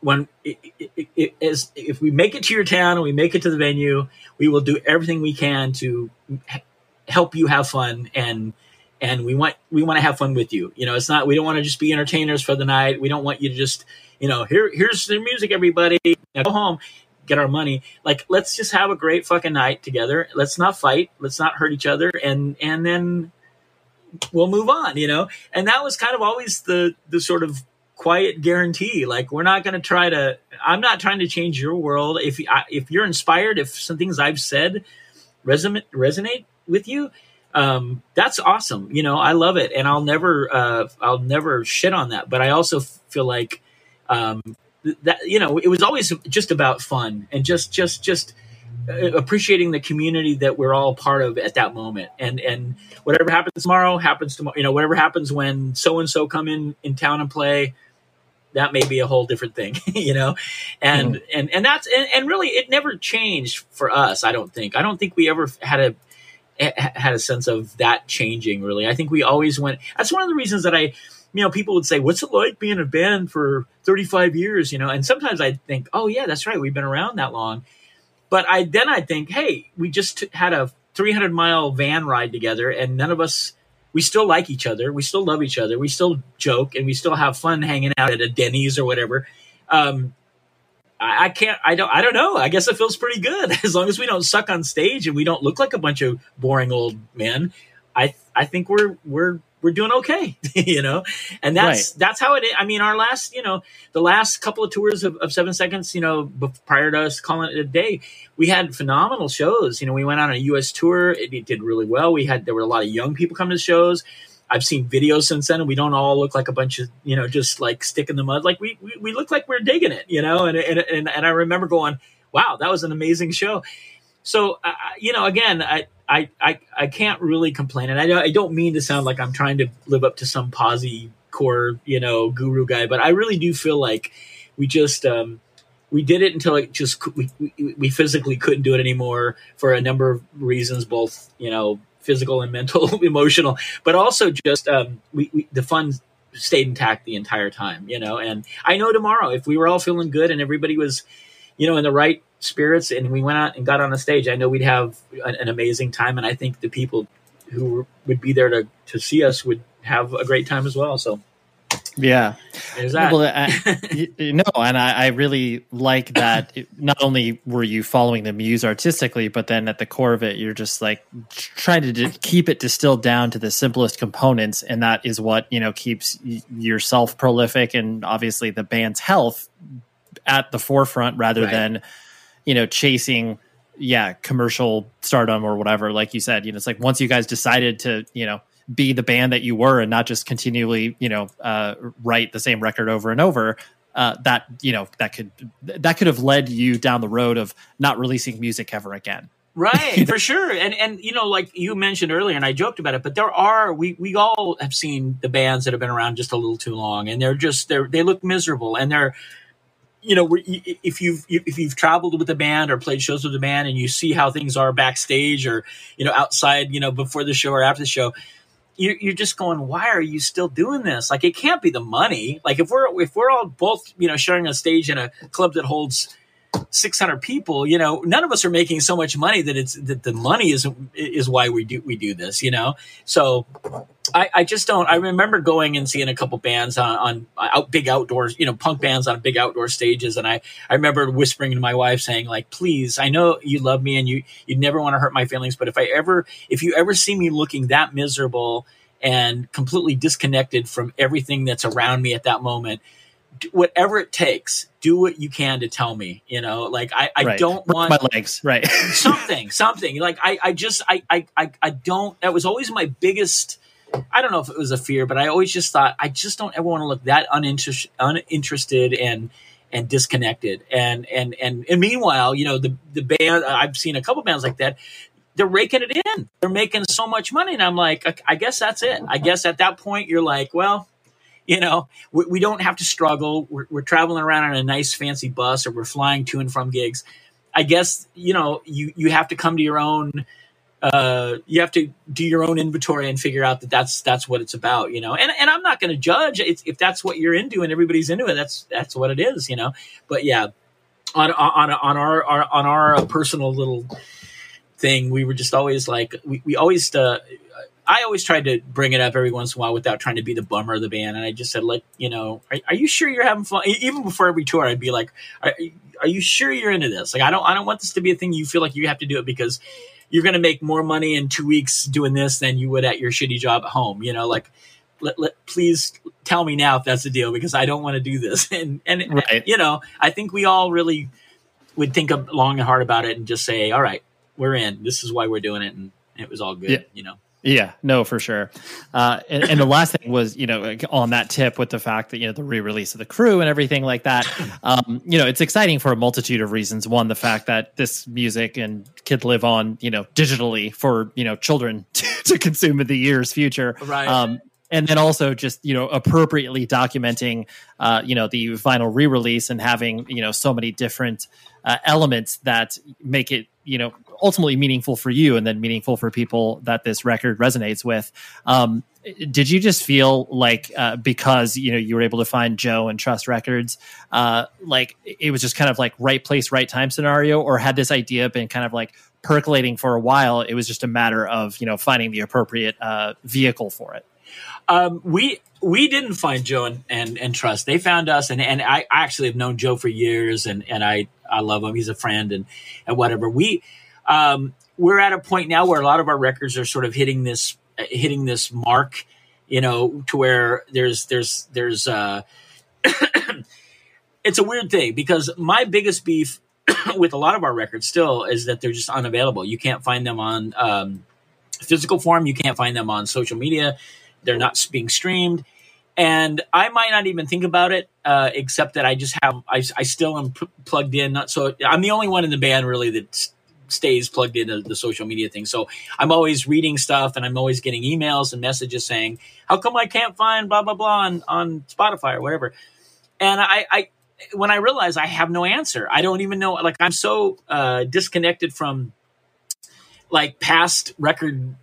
when it, it, it, as, if we make it to your town and we make it to the venue, we will do everything we can to help you have fun and and we want we want to have fun with you. You know, it's not we don't want to just be entertainers for the night. We don't want you to just you know here here's the music, everybody. Now go home. get our money. Like, let's just have a great fucking night together. Let's not fight. Let's not hurt each other. And, and then we'll move on, you know? And that was kind of always the, the sort of quiet guarantee. Like, we're not going to try to, I'm not trying to change your world. If, if you're inspired, if some things I've said resonate, resonate with you, um, that's awesome. You know, I love it, and I'll never, uh, I'll never shit on that. But I also feel like um, that you know, it was always just about fun and just, just, just uh, appreciating the community that we're all part of at that moment. And and whatever happens tomorrow happens tomorrow. You know, whatever happens when so and so come in in town and play. That may be a whole different thing, (laughs) you know, and mm. and and that's and, and really it never changed for us. I don't think. I don't think we ever had a had a sense of that changing really. I think we always went that's one of the reasons that I you know, people would say, "What's it like being a band for 35 years?" You know, and sometimes I think, "Oh yeah, that's right, we've been around that long." But I then I think, "Hey, we just t- had a 300 mile van ride together, and none of us, we still like each other, we still love each other, we still joke, and we still have fun hanging out at a Denny's or whatever." Um, I, I can't. I don't. I don't know. I guess it feels pretty good (laughs) as long as we don't suck on stage and we don't look like a bunch of boring old men. I I think we're we're we're doing okay, (laughs) you know, and that's right. that's how it. Is. I mean, our last, you know, the last couple of tours of, of Seven Seconds, you know, prior to us calling it a day, we had phenomenal shows. You know, we went on a U.S. tour; it, it did really well. We had there were a lot of young people coming to shows. I've seen videos since then, and we don't all look like a bunch of you know just like stick in the mud. Like we we, we look like we're digging it, you know. And and and, and I remember going, "Wow, that was an amazing show." So uh, you know, again, I, I I I can't really complain, and I I don't mean to sound like I'm trying to live up to some posy core you know guru guy, but I really do feel like we just. um we did it until it just we, we, we physically couldn't do it anymore for a number of reasons both you know physical and (laughs) mental, emotional, but also just um, we, we, the fun stayed intact the entire time, you know. And I know tomorrow, if we were all feeling good and everybody was, you know, in the right spirits, and we went out and got on the stage, I know we'd have an, an amazing time. And I think the people who would be there to to see us would have a great time as well. So yeah. Well, I, (laughs) no, and I, I, really like that. Not only were you following the muse artistically, but then at the core of it, you're just like trying to d- keep it distilled down to the simplest components, and that is what you know keeps y- yourself prolific and obviously the band's health at the forefront, rather right. than you know chasing yeah commercial stardom or whatever. Like you said, you know, it's like once you guys decided to you know be the band that you were and not just continually you know uh, write the same record over and over uh, that you know that could that could have led you down the road of not releasing music ever again right (laughs) for sure and and you know like you mentioned earlier and i joked about it but there are we we all have seen the bands that have been around just a little too long and they're just they're they look miserable and they're you know if you've if you've traveled with a band or played shows with a band and you see how things are backstage or you know outside you know before the show or after the show you're, just going, why are you still doing this? Like, it can't be the money. Like, if we're if we're all both you know sharing a stage in a club that holds 600 people you know none of us are making so much money that it's that the money is is why we do we do this you know so I, I just don't. I remember going and seeing a couple bands on, on out big outdoors, you know, punk bands on big outdoor stages, and I I remember whispering to my wife saying like, "Please, I know you love me and you you never want to hurt my feelings, but if I ever if you ever see me looking that miserable and completely disconnected from everything that's around me at that moment, whatever it takes, do what you can to tell me. You know, like I, I right. don't want my legs, right? (laughs) something, something. Like I, I just, I, I, I, I don't. That was always my biggest. I don't know if it was a fear, but I always just thought I just don't ever want to look that uninterested, uninterested and and disconnected. And and and and meanwhile, you know, the the band I've seen a couple bands like that. They're raking it in. They're making so much money, and I'm like, I guess that's it. I guess at that point, you're like, well, you know, we, we don't have to struggle. We're, we're traveling around on a nice fancy bus or we're flying to and from gigs. I guess, you know, you, you have to come to your own, uh, you have to do your own inventory and figure out that that's, that's what it's about, you know, and, and I'm not going to judge it's, if that's what you're into and everybody's into it, that's, that's what it is, you know, but yeah, on, on, on our, our on our personal little thing, we were just always like, we, we always, uh, I always tried to bring it up every once in a while without trying to be the bummer of the band. And I just said, like, you know, are, are you sure you're having fun? Even before every tour, I'd be like, are, are you sure you're into this? Like, I don't, I don't want this to be a thing you feel like you have to do it because you're going to make more money in two weeks doing this than you would at your shitty job at home. You know, like, let, let please tell me now if that's the deal because I don't want to do this. (laughs) And, and, right. you know, I think we all really would think long and hard about it and just say, all right, we're in. This is why we're doing it. And it was all good, yeah. you know? Yeah, no, for sure. Uh, and, and, the last thing was, you know, on that tip with the fact that you know the re-release of the crew and everything like that. (laughs) Um, you know, it's exciting for a multitude of reasons. One, the fact that this music and could live on, you know, digitally for you know children (laughs) to, to consume in the years future. Right. Um, and then also just you know appropriately documenting uh, you know the vinyl re-release and having you know so many different uh, elements that make it you know ultimately meaningful for you and then meaningful for people that this record resonates with um, did you just feel like uh, because you know you were able to find joe and trust records uh, like it was just kind of like right place right time scenario or had this idea been kind of like percolating for a while it was just a matter of you know finding the appropriate uh, vehicle for it um, we we didn't find Joe and, and, and Trust. They found us, and, and I actually have known Joe for years, and, and I, I love him. He's a friend, and, and whatever. We um, we're at a point now where a lot of our records are sort of hitting this hitting this mark, you know, to where there's there's there's uh, (coughs) it's a weird thing because my biggest beef (coughs) with a lot of our records still is that they're just unavailable. You can't find them on um, physical form. You can't find them on social media they're not being streamed. And I might not even think about it, uh, except that I just have, I, I still am p- plugged in. Not, so I'm the only one in the band really that s- stays plugged into the social media thing. So I'm always reading stuff and I'm always getting emails and messages saying, how come I can't find blah, blah, blah on, on Spotify or whatever. And I, I, when I realize I have no answer, I don't even know, like I'm so uh, disconnected from like past record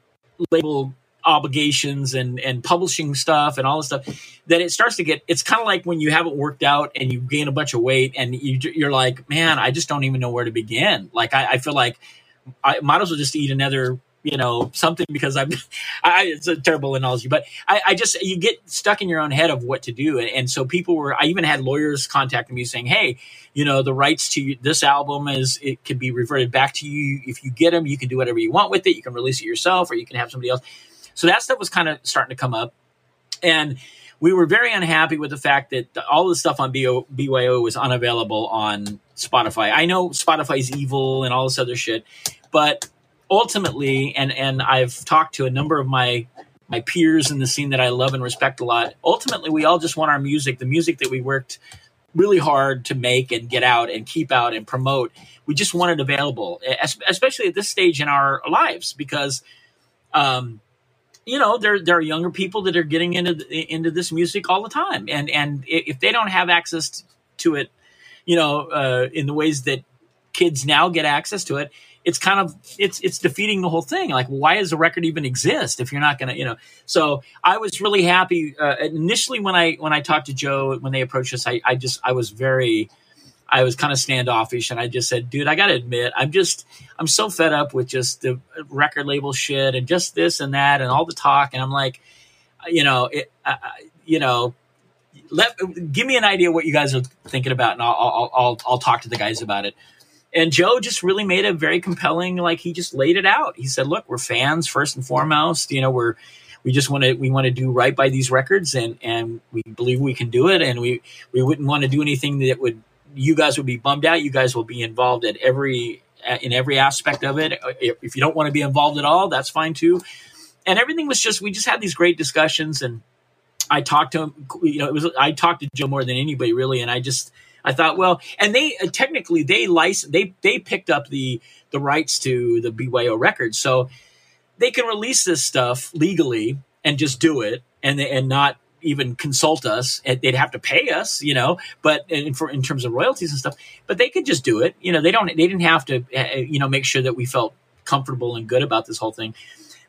label obligations and and publishing stuff and all this stuff that it starts to get it's kind of like when you haven't worked out and you gain a bunch of weight and you, you're like man i just don't even know where to begin. Like i, I feel like i might as well just eat another you know something because i'm (laughs) I, it's a terrible analogy but I, I, just you get stuck in your own head of what to do. And, and, so people were i even had lawyers contacting me saying hey you know the rights to this album is it can be reverted back to you. If you get them you can do whatever you want with it. You can release it yourself or you can have somebody else so that stuff was kind of starting to come up. And we were very unhappy with the fact that all the stuff on BO, BYO was unavailable on Spotify. I know Spotify's evil and all this other shit, but ultimately, and and I've talked to a number of my my peers in the scene that I love and respect a lot. Ultimately, we all just want our music, the music that we worked really hard to make and get out and keep out and promote. We just want it available, especially at this stage in our lives, because um, you know there there are younger people that are getting into into this music all the time. And and if they don't have access to it you know uh, in the ways that kids now get access to it it's kind of it's it's defeating the whole thing. Like why does a record even exist if you're not gonna you know? So i was really happy uh, initially when i when i talked to joe when they approached us i, I just i was very I was kind of standoffish and I just said, dude, I got to admit, I'm just, I'm so fed up with just the record label shit and just this and that and all the talk. And I'm like, you know, it, you know, let, give me an idea what you guys are thinking about and I'll, I'll, I'll, I'll talk to the guys about it. And Joe just really made a very compelling, like he just laid it out. He said, look, we're fans first and foremost, you know, we're, we just want to we want to do right by these records and and we believe we can do it and we we wouldn't want to do anything that would you guys will be bummed out. You guys will be involved at every in every aspect of it. If you don't want to be involved at all, that's fine too. And everything was just we just had these great discussions, and I talked to him. You know, it was I talked to Joe more than anybody really, and I just I thought, well, and they uh, technically they license they they picked up the the rights to the BYO records, so they can release this stuff legally and just do it and and not even consult us. They'd have to pay us, you know, but in, for in terms of royalties and stuff. But they could just do it. You know, they don't. They didn't have to, uh, uh, you know, make sure that we felt comfortable and good about this whole thing.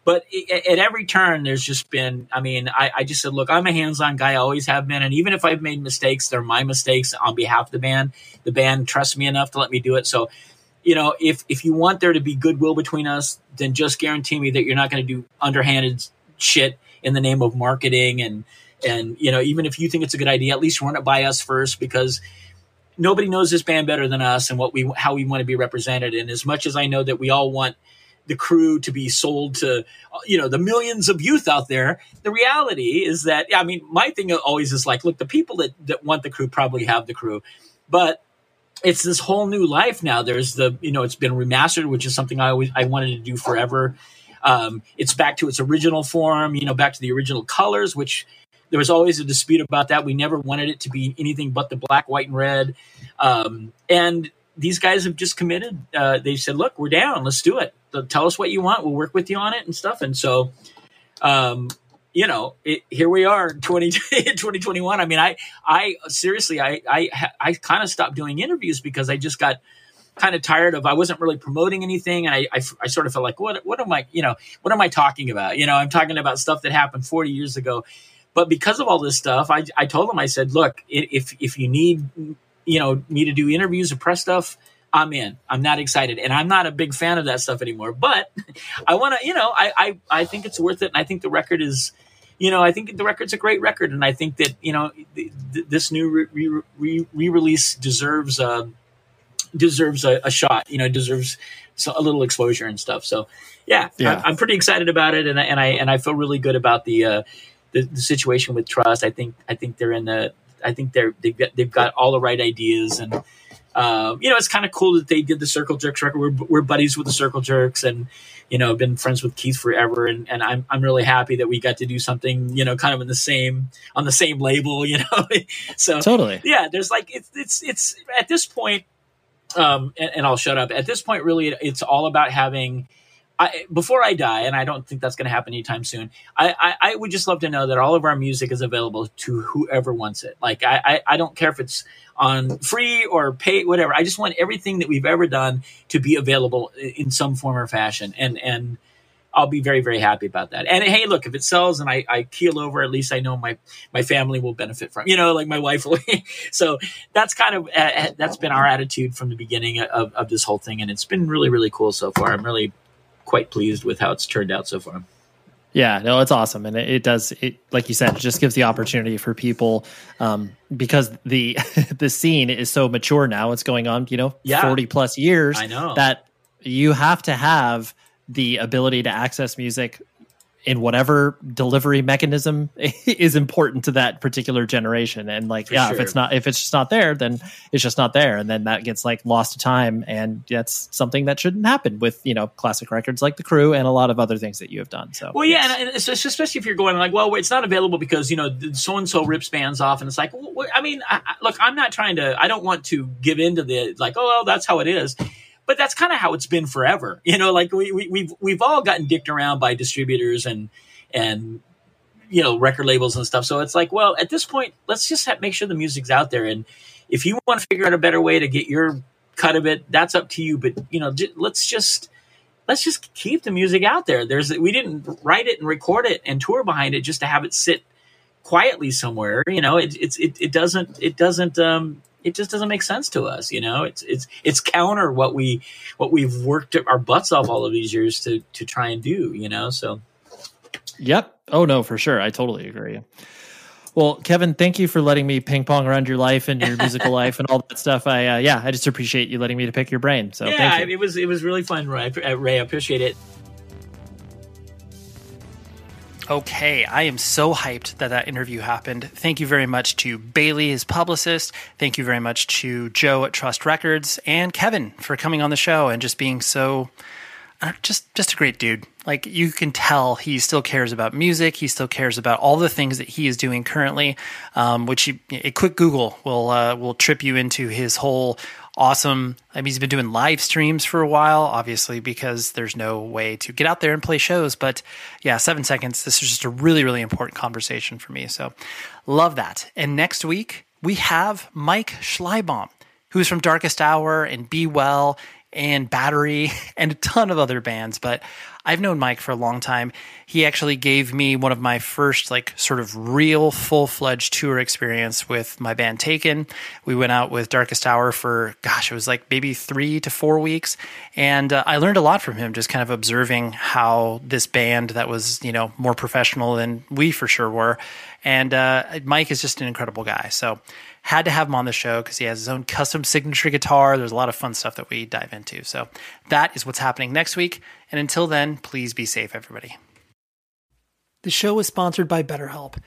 But at every turn, there's just been. I mean, I, I just said, look, I'm a hands-on guy. I always have been, and even if I've made mistakes, they're my mistakes on behalf of the band. The band trusts me enough to let me do it. So you know, if if you want there to be goodwill between us, then just guarantee me that you're not going to do underhanded shit in the name of marketing and and you know even if you think it's a good idea at least run it by us first because nobody knows this band better than us and what we how we want to be represented. And as much as i know that we all want the crew to be sold to you know the millions of youth out there the reality is that i mean my thing always is like look the people that that want the crew probably have the crew. But it's this whole new life now. There's the you know it's been remastered which is something i always i wanted to do forever. Um, it's back to its original form you know back to the original colors which there was always a dispute about that we never wanted it to be anything but the black white and red um, and these guys have just committed uh, they said look we're down let's do it tell us what you want we'll work with you on it and stuff and so um, you know, it, here we are, 20, (laughs) 2021. I mean, I, I seriously, I, I, I kind of stopped doing interviews because I just got kind of tired of, I wasn't really promoting anything. And I, I, I sort of felt like, what, what am I, you know, what am I talking about? You know, I'm talking about stuff that happened 40 years ago. But because of all this stuff, I, I told them, I said, look, if, if you need, you know, me to do interviews or press stuff, I'm in. I'm not excited, and I'm not a big fan of that stuff anymore. But (laughs) I want to, you know, I, I I think it's worth it, and I think the record is you know, I think the record's a great record, and I think that you know th- th- this new re- re- re-release deserves uh, deserves a, a, shot. You know, deserves so, a little exposure and stuff. So, yeah, yeah. I, am pretty excited about it, and I, and I and I feel really good about the, uh, the the situation with Trust. I think I think they're in the I think they're they've got, they've got all the right ideas and. Uh, you know, it's kind of cool that they did the Circle Jerks record. We're, we're buddies with the Circle Jerks, and you know, been friends with Keith forever, and, and I'm I'm really happy that we got to do something, you know, kind of in the same on the same label, (laughs) you know. so totally, yeah. There's like it's it's it's at this point, um, and, and I'll shut up. At this point, really, it's all about having. I, before I die, and I don't think that's going to happen anytime soon. I, I, I, would just love to know that all of our music is available to whoever wants it. Like I, I, I don't care if it's on free or pay whatever. I just want everything that we've ever done to be available in some form or fashion. And and I'll be very very happy about that. And hey, look, if it sells and I, I keel over, at least I know my my family will benefit from. It. You know, like my wife will. (laughs) so that's kind of uh, that's been our attitude from the beginning of, of this whole thing, and it's been really really cool so far. I'm really quite pleased with how it's turned out so far. Yeah, no, it's awesome, and it, it, does. It like you said, it just gives the opportunity for people um, because the (laughs) the scene is so mature now. It's going on, you know, yeah. forty plus years. I know that you have to have the ability to access music in whatever delivery mechanism (laughs) is important to that particular generation and like For yeah sure. if it's not if it's just not there then it's just not there and then that gets like lost to time and that's something that shouldn't happen with you know classic records like the crew and a lot of other things that you have done so well yeah yes. and it's, especially if you're going like well it's not available because you know so and so rips bands off and it's like well, i mean I, look i'm not trying to i don't want to give in to the like oh well that's how it is but that's kind of how it's been forever. (laughs) You know, like we, we we've we've all gotten dicked around by distributors and and you know record labels and stuff. So it's like, well, at this point, let's just have, make sure the music's out there. And if you want to figure out a better way to get your cut of it, that's up to you. But you know, j- let's just let's just keep the music out there. There's we didn't write it and record it and tour behind it just to have it sit quietly somewhere. You know, it, it's it, it doesn't it doesn't um it just doesn't make sense to us. You know, it's it's it's counter what we what we've worked our butts off all of these years to to try and do. You know, so. Yep. Oh no, for sure. I totally agree. Well, Kevin, thank you for letting me ping pong around your life and your (laughs) musical life and all that stuff. I uh, yeah, I just appreciate you letting me to pick your brain. So yeah, it was it was really fun, Ray. Ray, I appreciate it. Okay, I am so hyped that that interview happened. Thank you very much to Bailey, his publicist. Thank you very much to Joe at Trust Records and Kevin for coming on the show and just being so just just a great dude. Like you can tell, he still cares about music. He still cares about all the things that he is doing currently. Um, which he, a quick Google will uh, will trip you into his whole awesome. I mean, he's been doing live streams for a while, obviously, because there's no way to get out there and play shows. But yeah, seven seconds. This is just a really, really important conversation for me. So love that. And next week, we have Mike Schleibaum, who's from Darkest Hour and Be Well and Battery (laughs) and a ton of other bands. But I've known Mike for a long time. He actually gave me one of my first, like, sort of real full fledged tour experience with my band Taken. We went out with Darkest Hour for, gosh, it was like maybe three to four weeks. And uh, I learned a lot from him, just kind of observing how this band that was, you know, more professional than we for sure were. And uh, Mike is just an incredible guy. So, had to have him on the show because he has his own custom signature guitar. There's a lot of fun stuff that we dive into. So that is what's happening next week. And until then, please be safe, everybody. The show is sponsored by BetterHelp.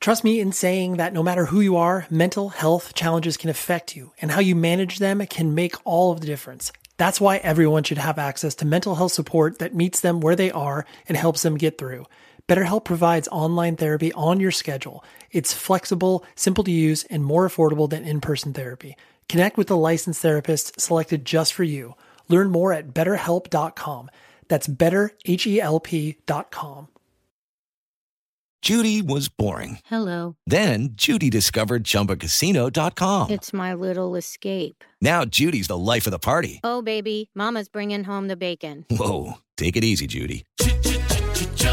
Trust me in saying that no matter who you are, mental health challenges can affect you, and how you manage them can make all of the difference. That's why everyone should have access to mental health support that meets them where they are and helps them get through. BetterHelp provides online therapy on your schedule. It's flexible, simple to use, and more affordable than in person therapy. Connect with a licensed therapist selected just for you. Learn more at betterhelp.com. That's betterhelp.com. Judy was boring. Hello. Then Judy discovered chumbacasino.com. It's my little escape. Now Judy's the life of the party. Oh, baby, Mama's bringing home the bacon. Whoa. Take it easy, Judy.